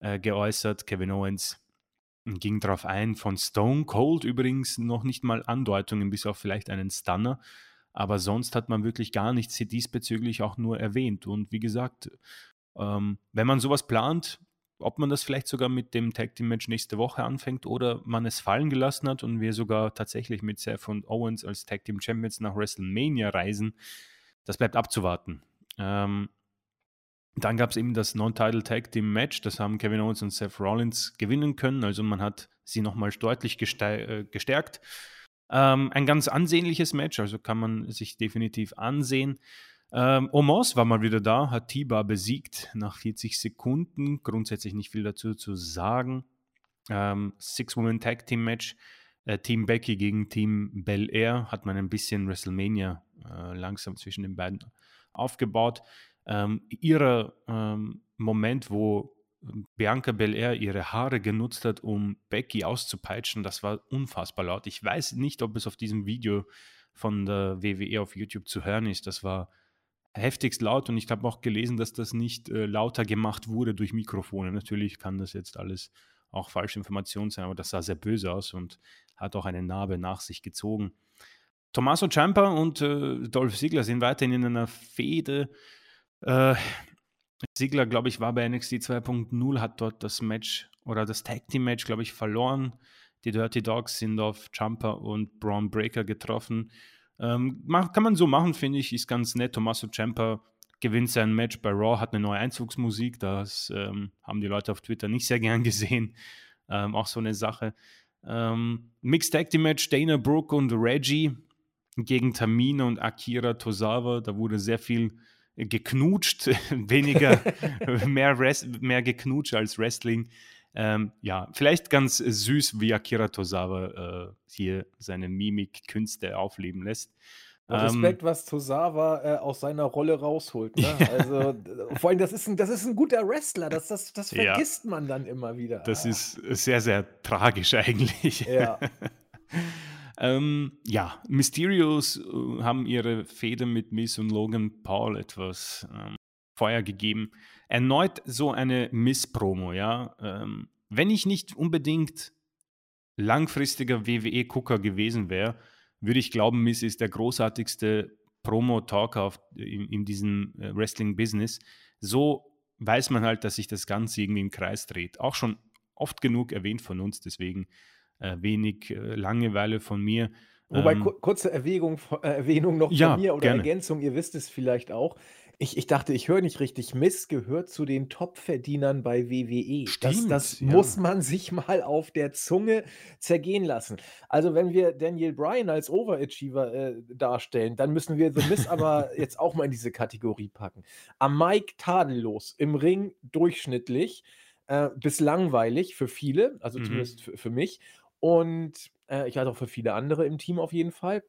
äh, geäußert. Kevin Owens ging darauf ein. Von Stone Cold übrigens noch nicht mal Andeutungen, bis auf vielleicht einen Stunner. Aber sonst hat man wirklich gar nichts diesbezüglich auch nur erwähnt. Und wie gesagt, ähm, wenn man sowas plant, ob man das vielleicht sogar mit dem Tag Team Match nächste Woche anfängt oder man es fallen gelassen hat und wir sogar tatsächlich mit Seth und Owens als Tag Team Champions nach WrestleMania reisen, das bleibt abzuwarten. Ähm, dann gab es eben das Non-Title Tag Team Match, das haben Kevin Owens und Seth Rollins gewinnen können, also man hat sie nochmal deutlich äh, gestärkt. Ähm, ein ganz ansehnliches Match, also kann man sich definitiv ansehen. Ähm, Omos war mal wieder da, hat Tiba besiegt nach 40 Sekunden. Grundsätzlich nicht viel dazu zu sagen. Ähm, Six-Woman-Tag-Team-Match. Äh, Team Becky gegen Team Bel Air hat man ein bisschen WrestleMania äh, langsam zwischen den beiden aufgebaut. Ähm, ihrer ähm, Moment, wo Bianca Belair ihre Haare genutzt hat, um Becky auszupeitschen, das war unfassbar laut. Ich weiß nicht, ob es auf diesem Video von der WWE auf YouTube zu hören ist. Das war heftigst laut und ich habe auch gelesen, dass das nicht äh, lauter gemacht wurde durch Mikrofone. Natürlich kann das jetzt alles auch falsche Information sein, aber das sah sehr böse aus und hat auch eine Narbe nach sich gezogen. Tommaso Ciampa und äh, Dolph Ziggler sind weiterhin in einer Fehde. Äh, Ziggler, glaube ich, war bei NXT 2.0, hat dort das Match oder das Tag Team Match, glaube ich, verloren. Die Dirty Dogs sind auf Jumper und Braun Breaker getroffen. Ähm, kann man so machen, finde ich, ist ganz nett. Tommaso Ciampa gewinnt sein Match bei Raw, hat eine neue Einzugsmusik. Das ähm, haben die Leute auf Twitter nicht sehr gern gesehen. Ähm, auch so eine Sache. Ähm, Mixed Tag Team Match, Dana Brooke und Reggie gegen Tamina und Akira Tosawa. Da wurde sehr viel geknutscht, weniger, mehr, Rest, mehr geknutscht als Wrestling. Ähm, ja, vielleicht ganz süß, wie Akira Tosawa äh, hier seine Mimik-Künste aufleben lässt. Respekt, ähm, was Tosawa äh, aus seiner Rolle rausholt. Ne? Also, vor allem, das ist, ein, das ist ein guter Wrestler. Das, das, das vergisst ja, man dann immer wieder. Das ah. ist sehr, sehr tragisch eigentlich. Ja. Ähm, ja, Mysterios äh, haben ihre Fehde mit Miss und Logan Paul etwas ähm, Feuer gegeben. Erneut so eine Miss-Promo, ja. Ähm, wenn ich nicht unbedingt langfristiger WWE-Gucker gewesen wäre, würde ich glauben, Miss ist der großartigste Promo-Talker in, in diesem äh, Wrestling-Business. So weiß man halt, dass sich das Ganze irgendwie im Kreis dreht. Auch schon oft genug erwähnt von uns, deswegen wenig äh, Langeweile von mir. Wobei, ähm, kurze Erwägung, äh, Erwähnung noch ja, von mir oder gerne. Ergänzung, ihr wisst es vielleicht auch. Ich, ich dachte, ich höre nicht richtig. Miss gehört zu den Top-Verdienern bei WWE. Das, Stimmt, das ja. muss man sich mal auf der Zunge zergehen lassen. Also, wenn wir Daniel Bryan als Overachiever äh, darstellen, dann müssen wir The Miss aber jetzt auch mal in diese Kategorie packen. Am Mike tadellos, im Ring durchschnittlich, äh, bis langweilig für viele, also Mhm. zumindest für, für mich. Und äh, ich weiß auch für viele andere im Team auf jeden Fall.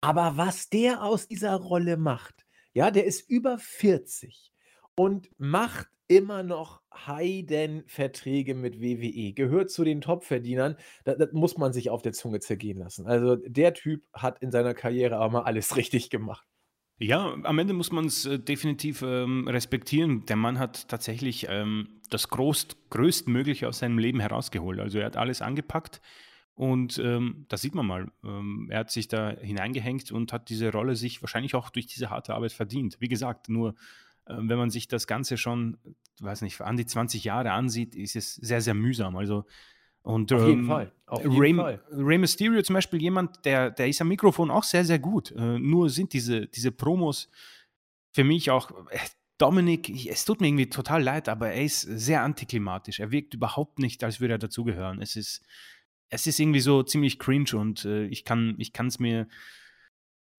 Aber was der aus dieser Rolle macht, ja, der ist über 40 und macht immer noch Heidenverträge mit WWE, gehört zu den Topverdienern. Das, das muss man sich auf der Zunge zergehen lassen. Also der Typ hat in seiner Karriere aber mal alles richtig gemacht. Ja, am Ende muss man es äh, definitiv ähm, respektieren. Der Mann hat tatsächlich ähm, das Groß Größtmögliche aus seinem Leben herausgeholt. Also er hat alles angepackt und ähm, das sieht man mal. Ähm, er hat sich da hineingehängt und hat diese Rolle sich wahrscheinlich auch durch diese harte Arbeit verdient. Wie gesagt, nur äh, wenn man sich das Ganze schon, weiß nicht, an die 20 Jahre ansieht, ist es sehr, sehr mühsam. Also und, Auf jeden ähm, Fall. Auf jeden Rey, Fall. Rey Mysterio zum Beispiel jemand, der, der ist am Mikrofon auch sehr, sehr gut. Äh, nur sind diese, diese Promos für mich auch. Äh, Dominik, es tut mir irgendwie total leid, aber er ist sehr antiklimatisch. Er wirkt überhaupt nicht, als würde er dazugehören. Es ist, es ist irgendwie so ziemlich cringe und äh, ich kann es mir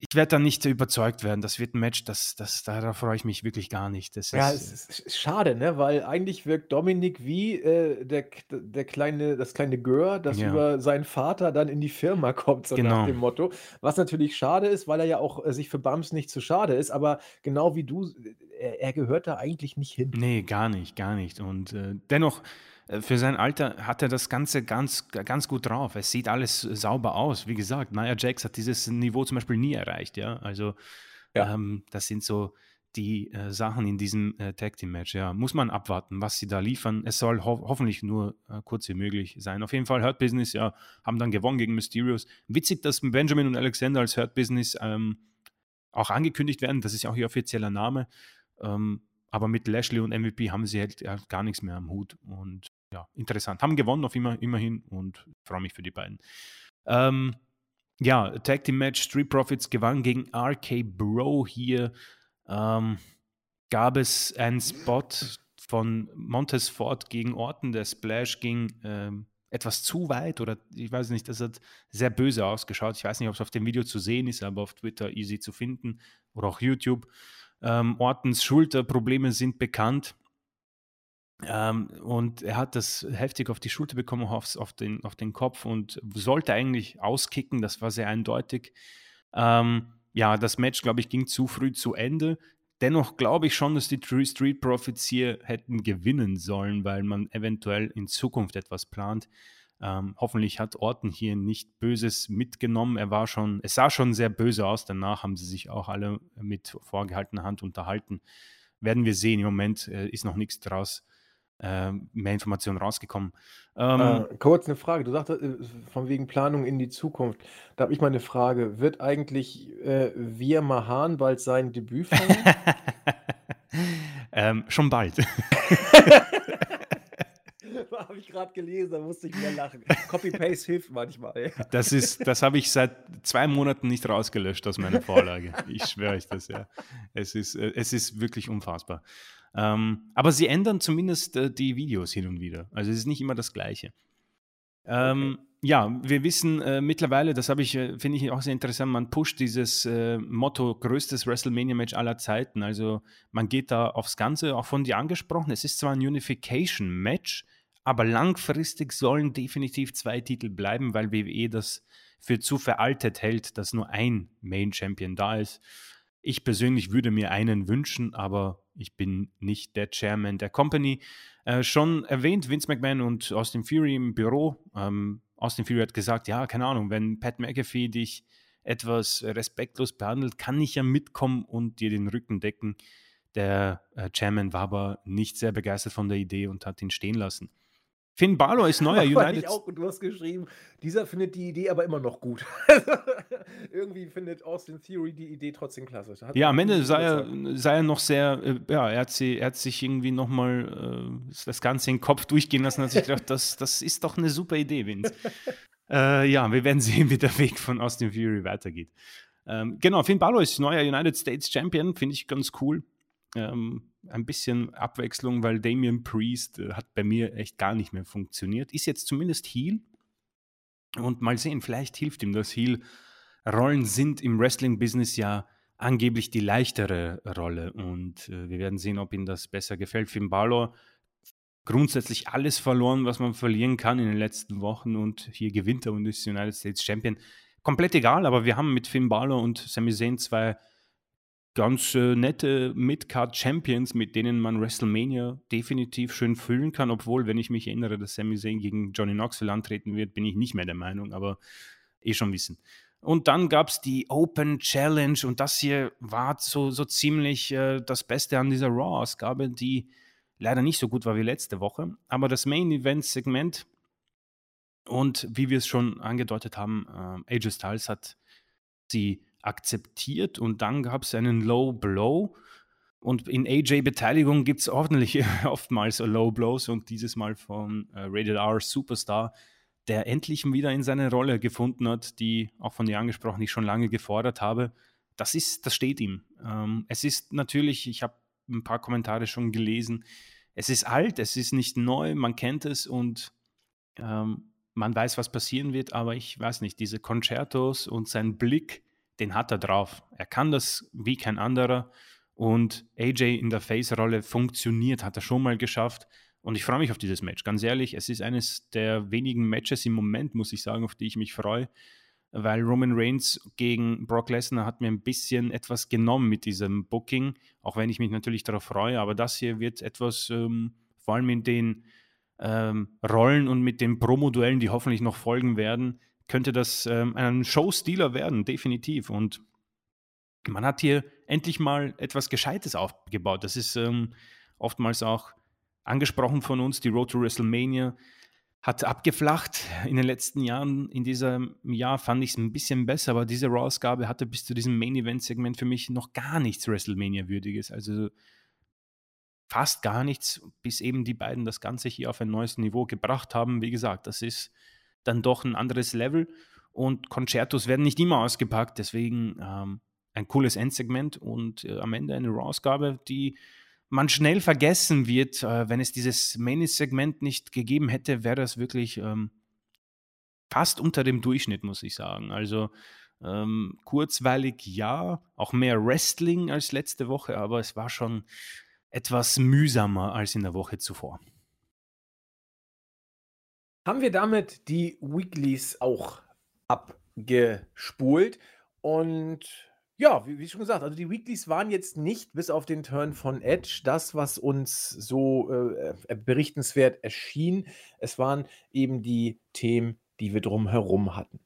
ich werde da nicht überzeugt werden. Das wird ein Match, das, das, darauf freue ich mich wirklich gar nicht. Das Ja, ist, es ist schade, ne? Weil eigentlich wirkt Dominik wie äh, der, der kleine, das kleine Gör, das Ja. über seinen Vater dann in die Firma kommt, so nach Genau. dem Motto. Was natürlich schade ist, weil er ja auch äh, sich für Bums nicht zu schade ist, aber genau wie du, äh, er, er gehört da eigentlich nicht hin. Nee, gar nicht, gar nicht. Und äh, dennoch, äh, für sein Alter hat er das Ganze ganz, ganz gut drauf. Es sieht alles sauber aus. Wie gesagt, Nia Jax hat dieses Niveau zum Beispiel nie erreicht, ja. Also, Ja. ähm, das sind so die äh, Sachen in diesem äh, Tag Team Match. Ja, muss man abwarten, was sie da liefern. Es soll ho hoffentlich nur äh, kurz wie möglich sein. Auf jeden Fall Hurt Business, ja, haben dann gewonnen gegen Mysterios. Witzig, dass Benjamin und Alexander als Hurt Business ähm, auch angekündigt werden. Das ist ja auch ihr offizieller Name. Ähm, aber mit Lashley und MVP haben sie halt ja, gar nichts mehr am Hut. Und ja, interessant. Haben gewonnen auf immer, immerhin und freue mich für die beiden. Ähm, ja, Tag Team Match, Street Profits gewann gegen RK Bro hier. Ähm, gab es einen Spot von Montez Ford gegen Orton. Der Splash ging ähm, etwas zu weit oder ich weiß nicht, das hat sehr böse ausgeschaut. Ich weiß nicht, ob es auf dem Video zu sehen ist, aber auf Twitter easy zu finden oder auch YouTube. Ähm, Ortons Schulterprobleme sind bekannt. Ähm, und er hat das heftig auf die Schulter bekommen, auf, auf, den, auf den Kopf und sollte eigentlich auskicken. Das war sehr eindeutig. Ähm, ja, das Match, glaube ich, ging zu früh zu Ende. Dennoch glaube ich schon, dass die True Street Profits hier hätten gewinnen sollen, weil man eventuell in Zukunft etwas plant. Ähm, hoffentlich hat Orton hier nicht Böses mitgenommen. Er war schon, es sah schon sehr böse aus. Danach haben sie sich auch alle mit vorgehaltener Hand unterhalten. Werden wir sehen. Im Moment äh, ist noch nichts draus, äh, mehr Informationen rausgekommen. Ähm, Äh, kurz eine Frage. Du sagtest äh, von wegen Planung in die Zukunft. Da habe ich mal eine Frage. Wird eigentlich äh, Wir Mahan bald sein Debüt feiern? ähm, schon bald. habe ich gerade gelesen, da musste ich mehr lachen. Copy-Paste hilft manchmal. Ja. Das ist, das habe ich seit zwei Monaten nicht rausgelöscht aus meiner Vorlage. Ich schwöre euch das, ja. Es ist, äh, es ist wirklich unfassbar. Ähm, aber sie ändern zumindest äh, die Videos hin und wieder. Also es ist nicht immer das Gleiche. Ähm, ja, wir wissen äh, mittlerweile, das habe ich, äh, finde ich auch sehr interessant, man pusht dieses äh, Motto größtes WrestleMania-Match aller Zeiten. Also man geht da aufs Ganze, auch von dir angesprochen. Es ist zwar ein Unification-Match, aber langfristig sollen definitiv zwei Titel bleiben, weil WWE das für zu veraltet hält, dass nur ein Main-Champion da ist. Ich persönlich würde mir einen wünschen, aber ich bin nicht der Chairman der Company. Äh, schon erwähnt, Vince McMahon und Austin Fury im Büro. Ähm, Austin Fury hat gesagt, ja, keine Ahnung, wenn Pat McAfee dich etwas respektlos behandelt, kann ich ja mitkommen und dir den Rücken decken. Der äh, Chairman war aber nicht sehr begeistert von der Idee und hat ihn stehen lassen. Finn Balor ist neuer United. Ich auch, und du hast geschrieben, dieser findet die Idee aber immer noch gut. Irgendwie findet Austin Theory die Idee trotzdem klasse. Hat ja, am Ende sei er, sei er noch sehr, äh, ja, er hat, sie, er hat sich irgendwie nochmal äh, das Ganze in den Kopf durchgehen lassen und hat sich gedacht, das, das ist doch eine super Idee, Vince. äh, ja, wir werden sehen, wie der Weg von Austin Theory weitergeht. Ähm, genau, Finn Balor ist neuer United States Champion, finde ich ganz cool. Ähm, ein bisschen Abwechslung, weil Damian Priest äh, hat bei mir echt gar nicht mehr funktioniert. Ist jetzt zumindest Heal. Und mal sehen, vielleicht hilft ihm das Heal. Rollen sind im Wrestling-Business ja angeblich die leichtere Rolle. Und äh, wir werden sehen, ob ihm das besser gefällt. Finn Balor grundsätzlich alles verloren, was man verlieren kann in den letzten Wochen. Und hier gewinnt er und ist United States Champion. Komplett egal, aber wir haben mit Finn Balor und Sami Zayn zwei ganz äh, nette Midcard-Champions, mit denen man WrestleMania definitiv schön füllen kann, obwohl, wenn ich mich erinnere, dass Sami Zayn gegen Johnny Knoxville antreten wird, bin ich nicht mehr der Meinung, aber eh schon wissen. Und dann gab es die Open Challenge und das hier war so, so ziemlich äh, das Beste an dieser Raw-Ausgabe, die leider nicht so gut war wie letzte Woche. Aber das Main-Event-Segment und wie wir es schon angedeutet haben, äh, AJ Styles hat sie akzeptiert und dann gab es einen Low Blow. Und in AJ-Beteiligung gibt es oftmals Low Blows und dieses Mal von äh, Rated R Superstar, der endlich wieder in seine Rolle gefunden hat, die auch von dir angesprochen, ich schon lange gefordert habe. Das ist, das steht ihm. Ähm, es ist natürlich, ich habe ein paar Kommentare schon gelesen, es ist alt, es ist nicht neu, man kennt es und ähm, man weiß, was passieren wird, aber ich weiß nicht, diese Concertos und sein Blick, den hat er drauf. Er kann das wie kein anderer. Und AJ in der Face-Rolle funktioniert, hat er schon mal geschafft. Und ich freue mich auf dieses Match. Ganz ehrlich, es ist eines der wenigen Matches im Moment, muss ich sagen, auf die ich mich freue. Weil Roman Reigns gegen Brock Lesnar hat mir ein bisschen etwas genommen mit diesem Booking, auch wenn ich mich natürlich darauf freue. Aber das hier wird etwas, ähm, vor allem in den ähm, Rollen und mit den Promo-Duellen, die hoffentlich noch folgen werden, könnte das ähm, ein Showstealer werden, definitiv. Und man hat hier endlich mal etwas Gescheites aufgebaut. Das ist ähm, oftmals auch angesprochen von uns. Die Road to WrestleMania hat abgeflacht in den letzten Jahren. In diesem Jahr fand ich es ein bisschen besser, aber diese Raw-Ausgabe hatte bis zu diesem Main-Event-Segment für mich noch gar nichts WrestleMania-würdiges. Also fast gar nichts, bis eben die beiden das Ganze hier auf ein neues Niveau gebracht haben. Wie gesagt, das ist dann doch ein anderes Level. Und Concertos werden nicht immer ausgepackt, deswegen ähm, ein cooles Endsegment und äh, am Ende eine Raw-Ausgabe, die man schnell vergessen wird. Äh, wenn es dieses Main-Segment nicht gegeben hätte, wäre das wirklich ähm, fast unter dem Durchschnitt, muss ich sagen. Also ähm, kurzweilig ja, auch mehr Wrestling als letzte Woche, aber es war schon etwas mühsamer als in der Woche zuvor. Haben wir damit die Weeklies auch abgespult. Und ja, wie, wie schon gesagt, also die Weeklies waren jetzt nicht bis auf den Turn von Edge das, was uns so äh, äh berichtenswert erschien. Es waren eben die Themen, die wir drumherum hatten.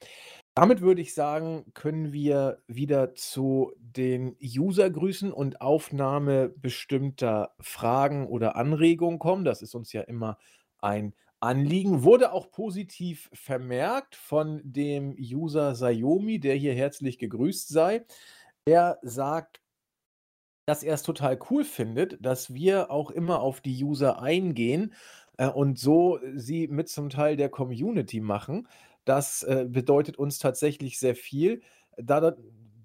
Damit würde ich sagen, können wir wieder zu den User-Grüßen und Aufnahme bestimmter Fragen oder Anregungen kommen. Das ist uns ja immer ein Anliegen wurde auch positiv vermerkt von dem User Sayomi, der hier herzlich gegrüßt sei. Er sagt, dass er es total cool findet, dass wir auch immer auf die User eingehen äh, und so sie mit zum Teil der Community machen. Das äh, bedeutet uns tatsächlich sehr viel. Da,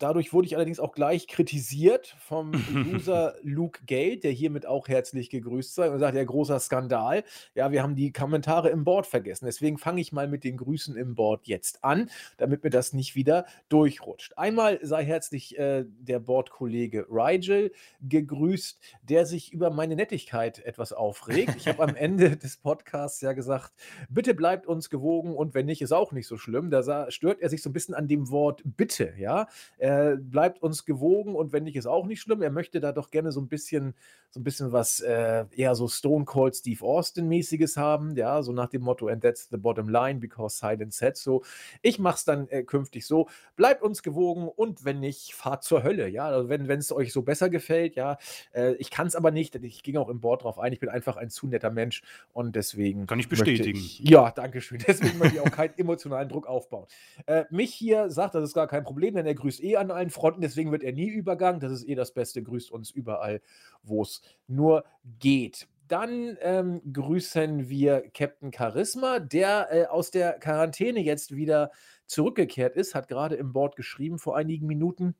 dadurch wurde ich allerdings auch gleich kritisiert vom User Luke Gate, der hiermit auch herzlich gegrüßt sei und sagt, ja, großer Skandal. Ja, wir haben die Kommentare im Board vergessen. Deswegen fange ich mal mit den Grüßen im Board jetzt an, damit mir das nicht wieder durchrutscht. Einmal sei herzlich äh, der Boardkollege Rigel gegrüßt, der sich über meine Nettigkeit etwas aufregt. Ich habe am Ende des Podcasts ja gesagt, bitte bleibt uns gewogen und wenn nicht, ist auch nicht so schlimm. Da stört er sich so ein bisschen an dem Wort bitte, ja. Er bleibt uns gewogen und wenn nicht, ist auch nicht schlimm. Er möchte da doch gerne so ein bisschen, so ein bisschen was äh, eher so Stone Cold Steve Austin-mäßiges haben, ja, so nach dem Motto, and that's the bottom line, because silence said so. Ich mache es dann äh, künftig so. Bleibt uns gewogen und wenn nicht, fahrt zur Hölle, ja. Also wenn es euch so besser gefällt, ja. Äh, ich kann es aber nicht, ich ging auch im Board drauf ein, ich bin einfach ein zu netter Mensch und deswegen. Kann ich bestätigen. Ich, ja, danke schön. Deswegen möchte ich auch keinen emotionalen Druck aufbauen. Äh, mich hier sagt, das ist gar kein Problem, denn er grüßt eh an allen Fronten, deswegen wird er nie übergangen. Das ist eh das Beste, grüßt uns überall, wo es nur geht. Dann ähm, grüßen wir Captain Charisma, der äh, aus der Quarantäne jetzt wieder zurückgekehrt ist, hat gerade im Board geschrieben vor einigen Minuten.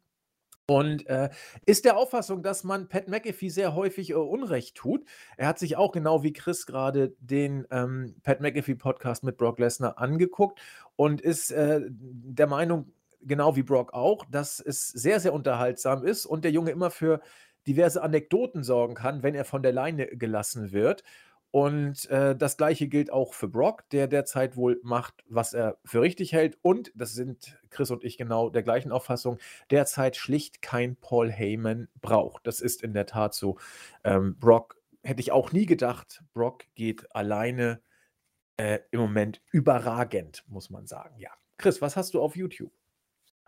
Und äh, ist der Auffassung, dass man Pat McAfee sehr häufig äh, Unrecht tut. Er hat sich auch genau wie Chris gerade den ähm, Pat McAfee Podcast mit Brock Lesnar angeguckt und ist äh, der Meinung, genau wie Brock auch, dass es sehr, sehr unterhaltsam ist und der Junge immer für diverse Anekdoten sorgen kann, wenn er von der Leine gelassen wird. Und äh, das gleiche gilt auch für Brock, der derzeit wohl macht, was er für richtig hält. Und das sind Chris und ich genau der gleichen Auffassung, derzeit schlicht kein Paul Heyman braucht. Das ist in der Tat so. Ähm, Brock hätte ich auch nie gedacht. Brock geht alleine äh, im Moment überragend, muss man sagen. Ja. Chris, was hast du auf YouTube?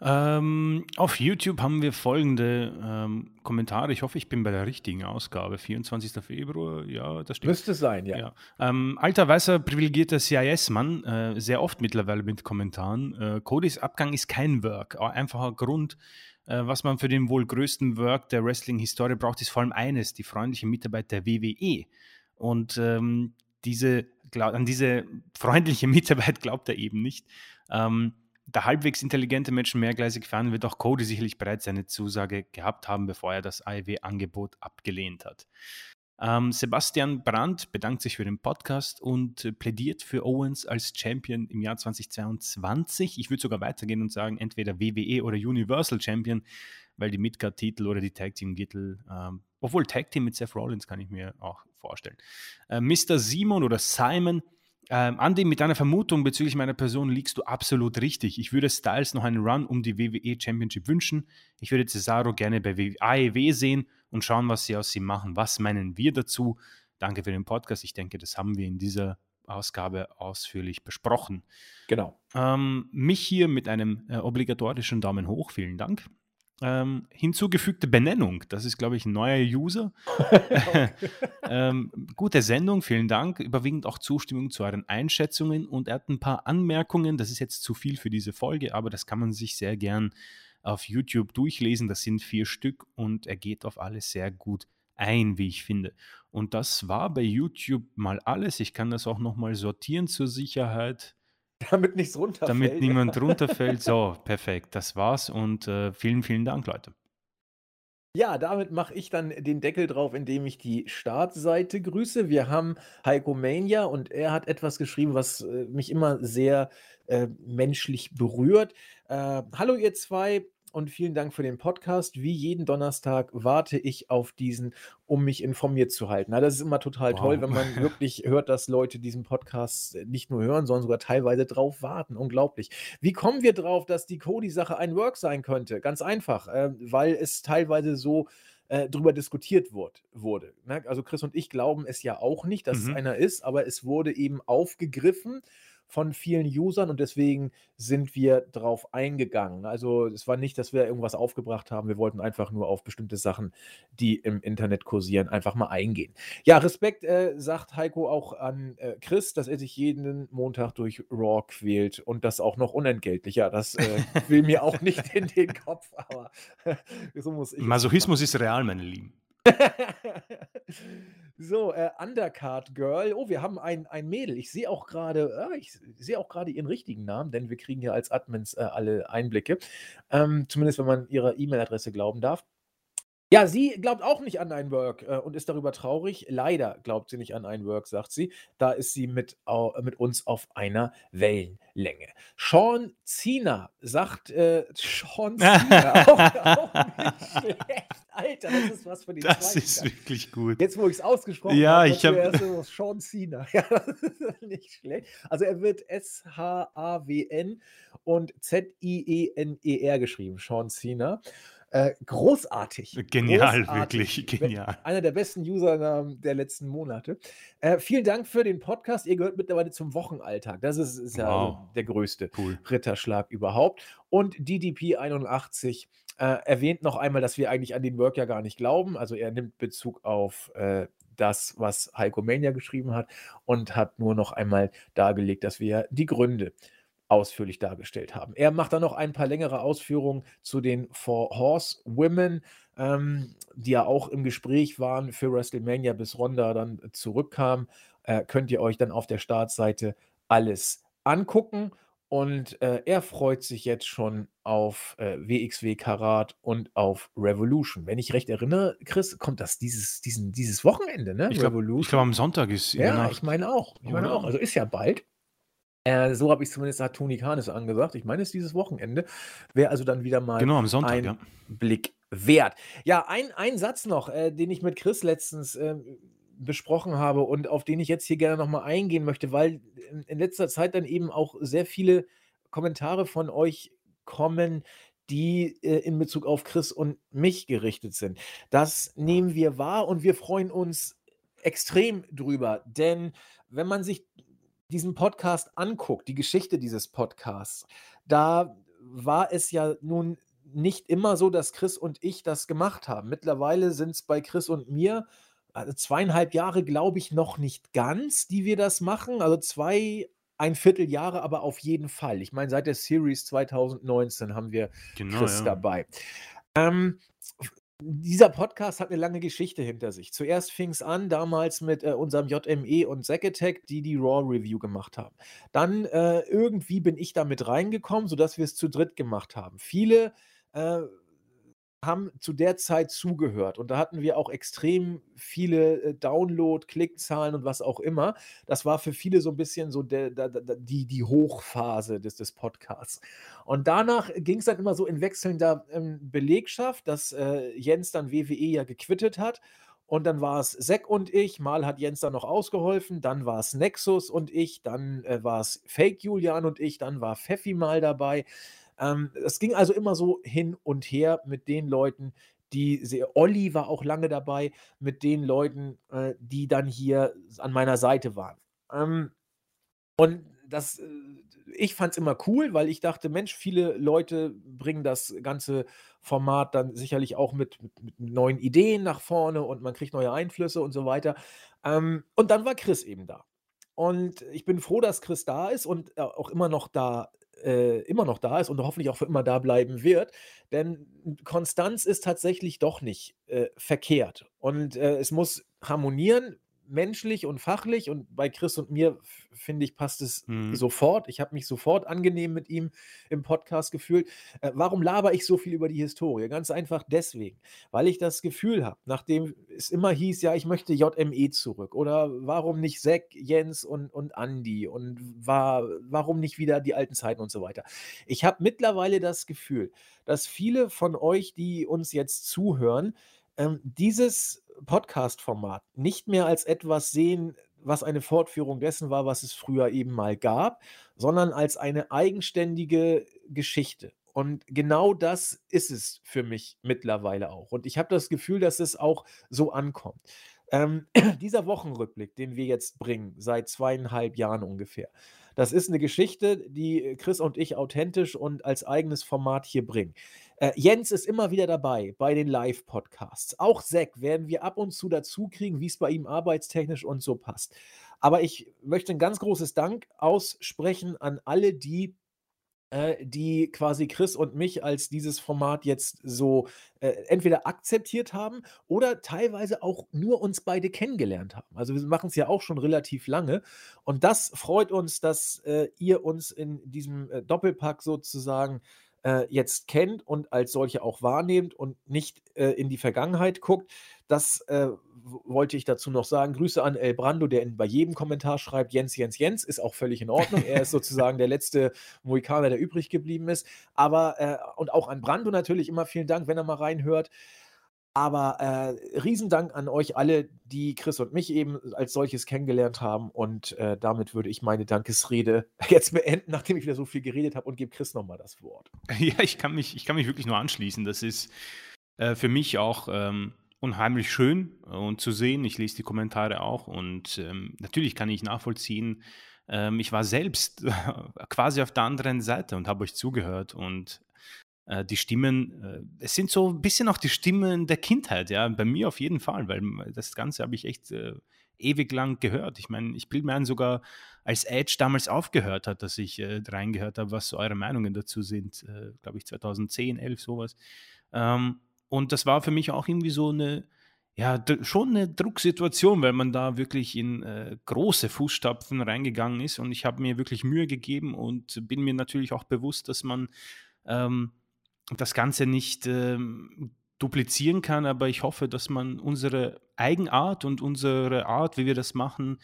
Ähm, auf YouTube haben wir folgende ähm, Kommentare. Ich hoffe, ich bin bei der richtigen Ausgabe. 24. Februar, ja, das stimmt. Müsste sein, ja. ja. Ähm, alter, weißer, privilegierter CIS-Mann, äh, sehr oft mittlerweile mit Kommentaren. Äh, Codys Abgang ist kein Work. Einfacher Grund, äh, was man für den wohl größten Work der Wrestling-Historie braucht, ist vor allem eines: die freundliche Mitarbeit der WWE. Und ähm, diese, glaub, an diese freundliche Mitarbeit glaubt er eben nicht. Ähm, der halbwegs intelligente Menschen mehrgleisig fahren, wird auch Cody sicherlich bereits seine Zusage gehabt haben, bevor er das AEW-Angebot abgelehnt hat. Ähm, Sebastian Brandt bedankt sich für den Podcast und äh, plädiert für Owens als Champion im Jahr 2022. Ich würde sogar weitergehen und sagen, entweder WWE oder Universal Champion, weil die Midcard-Titel oder die Tag Team-Titel, ähm, obwohl Tag Team mit Seth Rollins kann ich mir auch vorstellen. Äh, Mr. Simon oder Simon ähm, Andy, mit deiner Vermutung bezüglich meiner Person liegst du absolut richtig. Ich würde Styles noch einen Run um die WWE Championship wünschen. Ich würde Cesaro gerne bei AEW e sehen und schauen, was sie aus ihm machen. Was meinen wir dazu? Danke für den Podcast. Ich denke, das haben wir in dieser Ausgabe ausführlich besprochen. Genau. Ähm, mich hier mit einem äh, obligatorischen Daumen hoch. Vielen Dank. Ähm, hinzugefügte Benennung. Das ist, glaube ich, ein neuer User. ähm, gute Sendung, vielen Dank. Überwiegend auch Zustimmung zu euren Einschätzungen und er hat ein paar Anmerkungen. Das ist jetzt zu viel für diese Folge, aber das kann man sich sehr gern auf YouTube durchlesen. Das sind vier Stück und er geht auf alles sehr gut ein, wie ich finde. Und das war bei YouTube mal alles. Ich kann das auch nochmal sortieren zur Sicherheit. Damit nichts runterfällt. Damit niemand runterfällt. So, perfekt. Das war's und äh, vielen, vielen Dank, Leute. Ja, damit mache ich dann den Deckel drauf, indem ich die Startseite grüße. Wir haben Heiko Mania und er hat etwas geschrieben, was äh, mich immer sehr äh, menschlich berührt. Äh, Hallo ihr zwei, und vielen Dank für den Podcast. Wie jeden Donnerstag warte ich auf diesen, um mich informiert zu halten. Na, das ist immer total wow. toll, wenn man wirklich hört, dass Leute diesen Podcast nicht nur hören, sondern sogar teilweise drauf warten. Unglaublich. Wie kommen wir drauf, dass die Cody-Sache ein Work sein könnte? Ganz einfach, äh, weil es teilweise so äh, drüber diskutiert wurde. wurde ne? Also Chris und ich glauben es ja auch nicht, dass mhm. es einer ist, aber es wurde eben aufgegriffen von vielen Usern und deswegen sind wir drauf eingegangen. Also es war nicht, dass wir irgendwas aufgebracht haben. Wir wollten einfach nur auf bestimmte Sachen, die im Internet kursieren, einfach mal eingehen. Ja, Respekt, äh, sagt Heiko auch an äh, Chris, dass er sich jeden Montag durch Raw quält und das auch noch unentgeltlich. Ja, das äh, will mir auch nicht in den Kopf, aber so muss ich. Masochismus ist real, meine Lieben. So, äh, Undercard Girl. Oh, wir haben ein ein Mädel. Ich sehe auch gerade, ah, ich sehe auch gerade ihren richtigen Namen, denn wir kriegen ja als Admins, äh, alle Einblicke. Ähm, zumindest wenn man ihrer E-Mail-Adresse glauben darf. Ja, sie glaubt auch nicht an ein Work, äh, und ist darüber traurig. Leider glaubt sie nicht an ein Work, sagt sie. Da ist sie mit au mit uns auf einer Wellenlänge. Sean Cena sagt, äh Sean Cena, auch auch nicht schlecht. Alter, das ist was für den Das zweiten ist wirklich gut. Jetzt, wo ich's ausgesprochen Ja, habe, ich habe so: „Sean Cena.“ Ja, das ist nicht schlecht. Also, er wird S-H-A-W-N und Z-I-E-N-E-R geschrieben, Sean Cena. Äh, großartig, Genial, großartig. wirklich genial. einer der besten Usernamen der letzten Monate. Äh, vielen Dank für den Podcast. Ihr gehört mittlerweile zum Wochenalltag. Das ist ist ja also Wow. der größte Cool. Ritterschlag überhaupt. Und DDP81, äh, erwähnt noch einmal, dass wir eigentlich an den Work ja gar nicht glauben. Also, er nimmt Bezug auf, äh, das, was Heiko Mania geschrieben hat und hat nur noch einmal dargelegt, dass wir die Gründe ausführlich dargestellt haben. Er macht dann noch ein paar längere Ausführungen zu den Four Horsewomen, ähm, die ja auch im Gespräch waren für WrestleMania, bis Ronda dann zurückkam. Äh, könnt ihr euch dann auf der Startseite alles angucken. Und, äh, er freut sich jetzt schon auf, äh, WXW Karat und auf Revolution. Wenn ich recht erinnere, Chris, kommt das dieses diesen dieses Wochenende, ne? Ich glaube ich Revolution? glaube, am Sonntag ist Ja, ich meine auch. Ich meine auch. Also, ist ja bald. Äh, so habe ich's zumindest hat Toni Kahn angesagt. Ich meine, es ist dieses Wochenende. Wäre also dann wieder mal Genau, am Sonntag, ein ja. Blick wert. Ja, ein ein Satz noch, äh, den ich mit Chris letztens, ähm, besprochen habe und auf den ich jetzt hier gerne noch mal eingehen möchte, weil in in letzter Zeit dann eben auch sehr viele Kommentare von euch kommen, die, äh, in Bezug auf Chris und mich gerichtet sind. Das nehmen wir wahr und wir freuen uns extrem drüber, denn wenn man sich diesen Podcast anguckt, die Geschichte dieses Podcasts, da war es ja nun nicht immer so, dass Chris und ich das gemacht haben. Mittlerweile sind's bei Chris und mir, also 2,5 Jahre, glaube ich, noch nicht ganz, die wir das machen. Also 2 1/4 Jahre aber auf jeden Fall. Ich meine, seit der Series 2019 haben wir Genau, Chris ja. dabei. Ähm, dieser Podcast hat 'ne lange Geschichte hinter sich. Zuerst fing's an damals mit, äh, unserem JME und Attack, die die Raw Review gemacht haben. Dann, äh, irgendwie bin ich da mit reingekommen, sodass wir's zu dritt gemacht haben. Viele, äh, haben zu der Zeit zugehört und da hatten wir auch extrem viele, äh, Download, Klickzahlen und was auch immer. Das war für viele so 'n bisschen so der da da die die Hochphase des des Podcasts. Und danach ging's dann immer so in wechselnder, ähm, Belegschaft, dass, äh, Jens dann WWE ja gequittet hat und dann war's Zack und ich. Mal hat Jens dann noch ausgeholfen, dann war's Nexus und ich, dann, äh, war's Fake Julian und ich, dann war Pfeffi mal dabei. Ähm, es ging also immer so hin und her mit den Leuten, die se Olli war auch lange dabei, mit den Leuten, äh, die dann hier an meiner Seite waren. Ähm, und das äh, ich fand's immer cool, weil ich dachte: „Mensch, viele Leute bringen das ganze Format dann sicherlich auch mit mit mit neuen Ideen nach vorne und man kriegt neue Einflüsse und so weiter.“ Ähm, und dann war Chris eben da. Und ich bin froh, dass Chris da ist und, äh, auch immer noch da äh, immer noch da ist und hoffentlich auch für immer da bleiben wird, denn Konstanz ist tatsächlich doch nicht, äh, verkehrt. Und, äh, es muss harmonieren, menschlich und fachlich und bei Chris und mir, finde ich, passt es Mhm. sofort. Ich habe mich sofort angenehm mit ihm im Podcast gefühlt. Äh, warum labere ich so viel über die Historie? Ganz einfach deswegen, weil ich das Gefühl habe, nachdem es immer hieß: „Ja, ich möchte JME zurück“ oder warum nicht Zack, Jens und und Andi und wa warum nicht wieder die alten Zeiten und so weiter. Ich habe mittlerweile das Gefühl, dass viele von euch, die uns jetzt zuhören, ähm, dieses Podcast-Format nicht mehr als etwas sehen, was eine Fortführung dessen war, was es früher eben mal gab, sondern als eine eigenständige Geschichte. Und genau das ist es für mich mittlerweile auch. Und ich habe das Gefühl, dass es auch so ankommt. Ähm, dieser Wochenrückblick, den wir jetzt bringen, seit 2,5 Jahren ungefähr, das ist 'ne Geschichte, die Chris und ich authentisch und als eigenes Format hier bringen. Äh, Jens ist immer wieder dabei bei den Live-Podcasts. Auch Zack werden wir ab und zu dazukriegen, wie's bei ihm arbeitstechnisch und so passt. Aber ich möchte 'n ganz großes Dank aussprechen an alle, die, äh, die quasi Chris und mich als dieses Format jetzt so äh, entweder akzeptiert haben oder teilweise auch nur uns beide kennengelernt haben. Also wir machen es ja auch schon relativ lange und das freut uns, dass äh, ihr uns in diesem äh, Doppelpack sozusagen äh, jetzt kennt und als solche auch wahrnehmt und nicht äh, in die Vergangenheit guckt. Das äh, wollte ich dazu noch sagen. Grüße an El Brando, der in, bei jedem Kommentar schreibt, Jens, Jens, Jens, ist auch völlig in Ordnung. Er ist sozusagen der letzte Mohikaner, der übrig geblieben ist. Aber, äh, und auch an Brando natürlich immer vielen Dank, wenn er mal reinhört. Aber äh, Riesendank an euch alle, die Chris und mich eben als solches kennengelernt haben. Und äh, damit würde ich meine Dankesrede jetzt beenden, nachdem ich wieder so viel geredet habe und gebe Chris nochmal das Wort. Ja, ich kann, mich, ich kann mich wirklich nur anschließen. Das ist äh, für mich auch ähm, unheimlich schön und zu sehen. Ich lese die Kommentare auch und ähm, natürlich kann ich nachvollziehen. Ähm, ich war selbst quasi auf der anderen Seite und habe euch zugehört und äh, die Stimmen, äh, es sind so ein bisschen auch die Stimmen der Kindheit, ja, bei mir auf jeden Fall, weil das Ganze habe ich echt äh, ewig lang gehört. Ich meine, ich bilde mir ein, sogar als Edge damals aufgehört hat, dass ich äh, reingehört habe, was so eure Meinungen dazu sind, äh, glaube ich 2010, 11, sowas. Ähm, und das war für mich auch irgendwie so eine, ja, schon eine Drucksituation, weil man da wirklich in äh, große Fußstapfen reingegangen ist und ich habe mir wirklich Mühe gegeben und bin mir natürlich auch bewusst, dass man ähm, das Ganze nicht ähm, duplizieren kann, aber ich hoffe, dass man unsere Eigenart und unsere Art, wie wir das machen,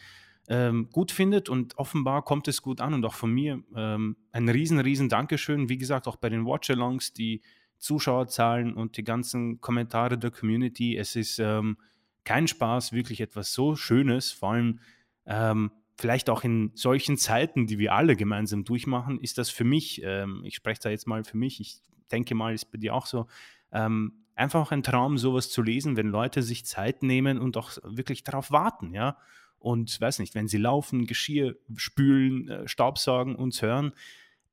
ähm, gut findet und offenbar kommt es gut an und auch von mir ähm, ein riesen, riesen Dankeschön. Wie gesagt, auch bei den Watchalongs, die Zuschauerzahlen und die ganzen Kommentare der Community. Es ist ähm, kein Spaß, wirklich etwas so Schönes, vor allem ähm, vielleicht auch in solchen Zeiten, die wir alle gemeinsam durchmachen, ist das für mich, ähm, ich spreche da jetzt mal für mich, ich denke mal, ist bei dir auch so, ähm, einfach ein Traum, sowas zu lesen, wenn Leute sich Zeit nehmen und auch wirklich darauf warten, ja. Und weiß nicht, wenn sie laufen, Geschirr spülen, äh, Staubsaugen, uns hören,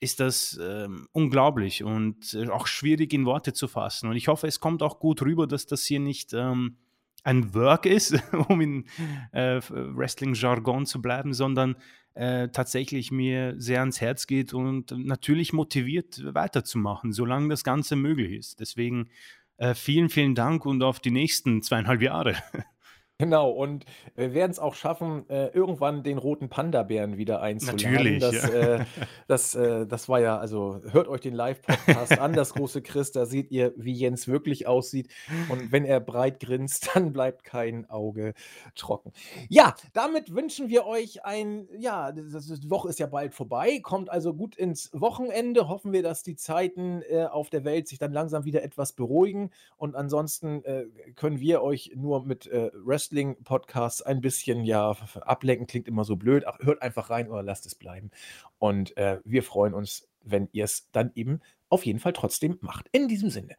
ist das ähm, unglaublich und äh, auch schwierig in Worte zu fassen. Und ich hoffe, es kommt auch gut rüber, dass das hier nicht ähm, ein Work ist, um in äh, Wrestling-Jargon zu bleiben, sondern äh, tatsächlich mir sehr ans Herz geht und natürlich motiviert weiterzumachen, solange das Ganze möglich ist. Deswegen äh, vielen, vielen Dank und auf die nächsten zweieinhalb Jahre. Genau, und wir werden es auch schaffen, äh, irgendwann den roten Panda-Bären wieder einzuladen. Natürlich, Das, ja. äh, das, äh, das war ja, also hört euch den Live-Podcast an, das große Chris, da seht ihr, wie Jens wirklich aussieht. Und wenn er breit grinst, dann bleibt kein Auge trocken. Ja, damit wünschen wir euch ein, ja, das, die Woche ist ja bald vorbei, kommt also gut ins Wochenende. Hoffen wir, dass die Zeiten äh, auf der Welt sich dann langsam wieder etwas beruhigen. Und ansonsten äh, können wir euch nur mit äh, Wrestling Wrestling-Podcasts ein bisschen, ja, ablenken klingt immer so blöd. Ach, hört einfach rein oder lasst es bleiben. Und äh, wir freuen uns, wenn ihr es dann eben auf jeden Fall trotzdem macht. In diesem Sinne,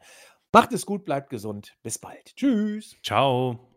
macht es gut, bleibt gesund. Bis bald. Tschüss. Ciao.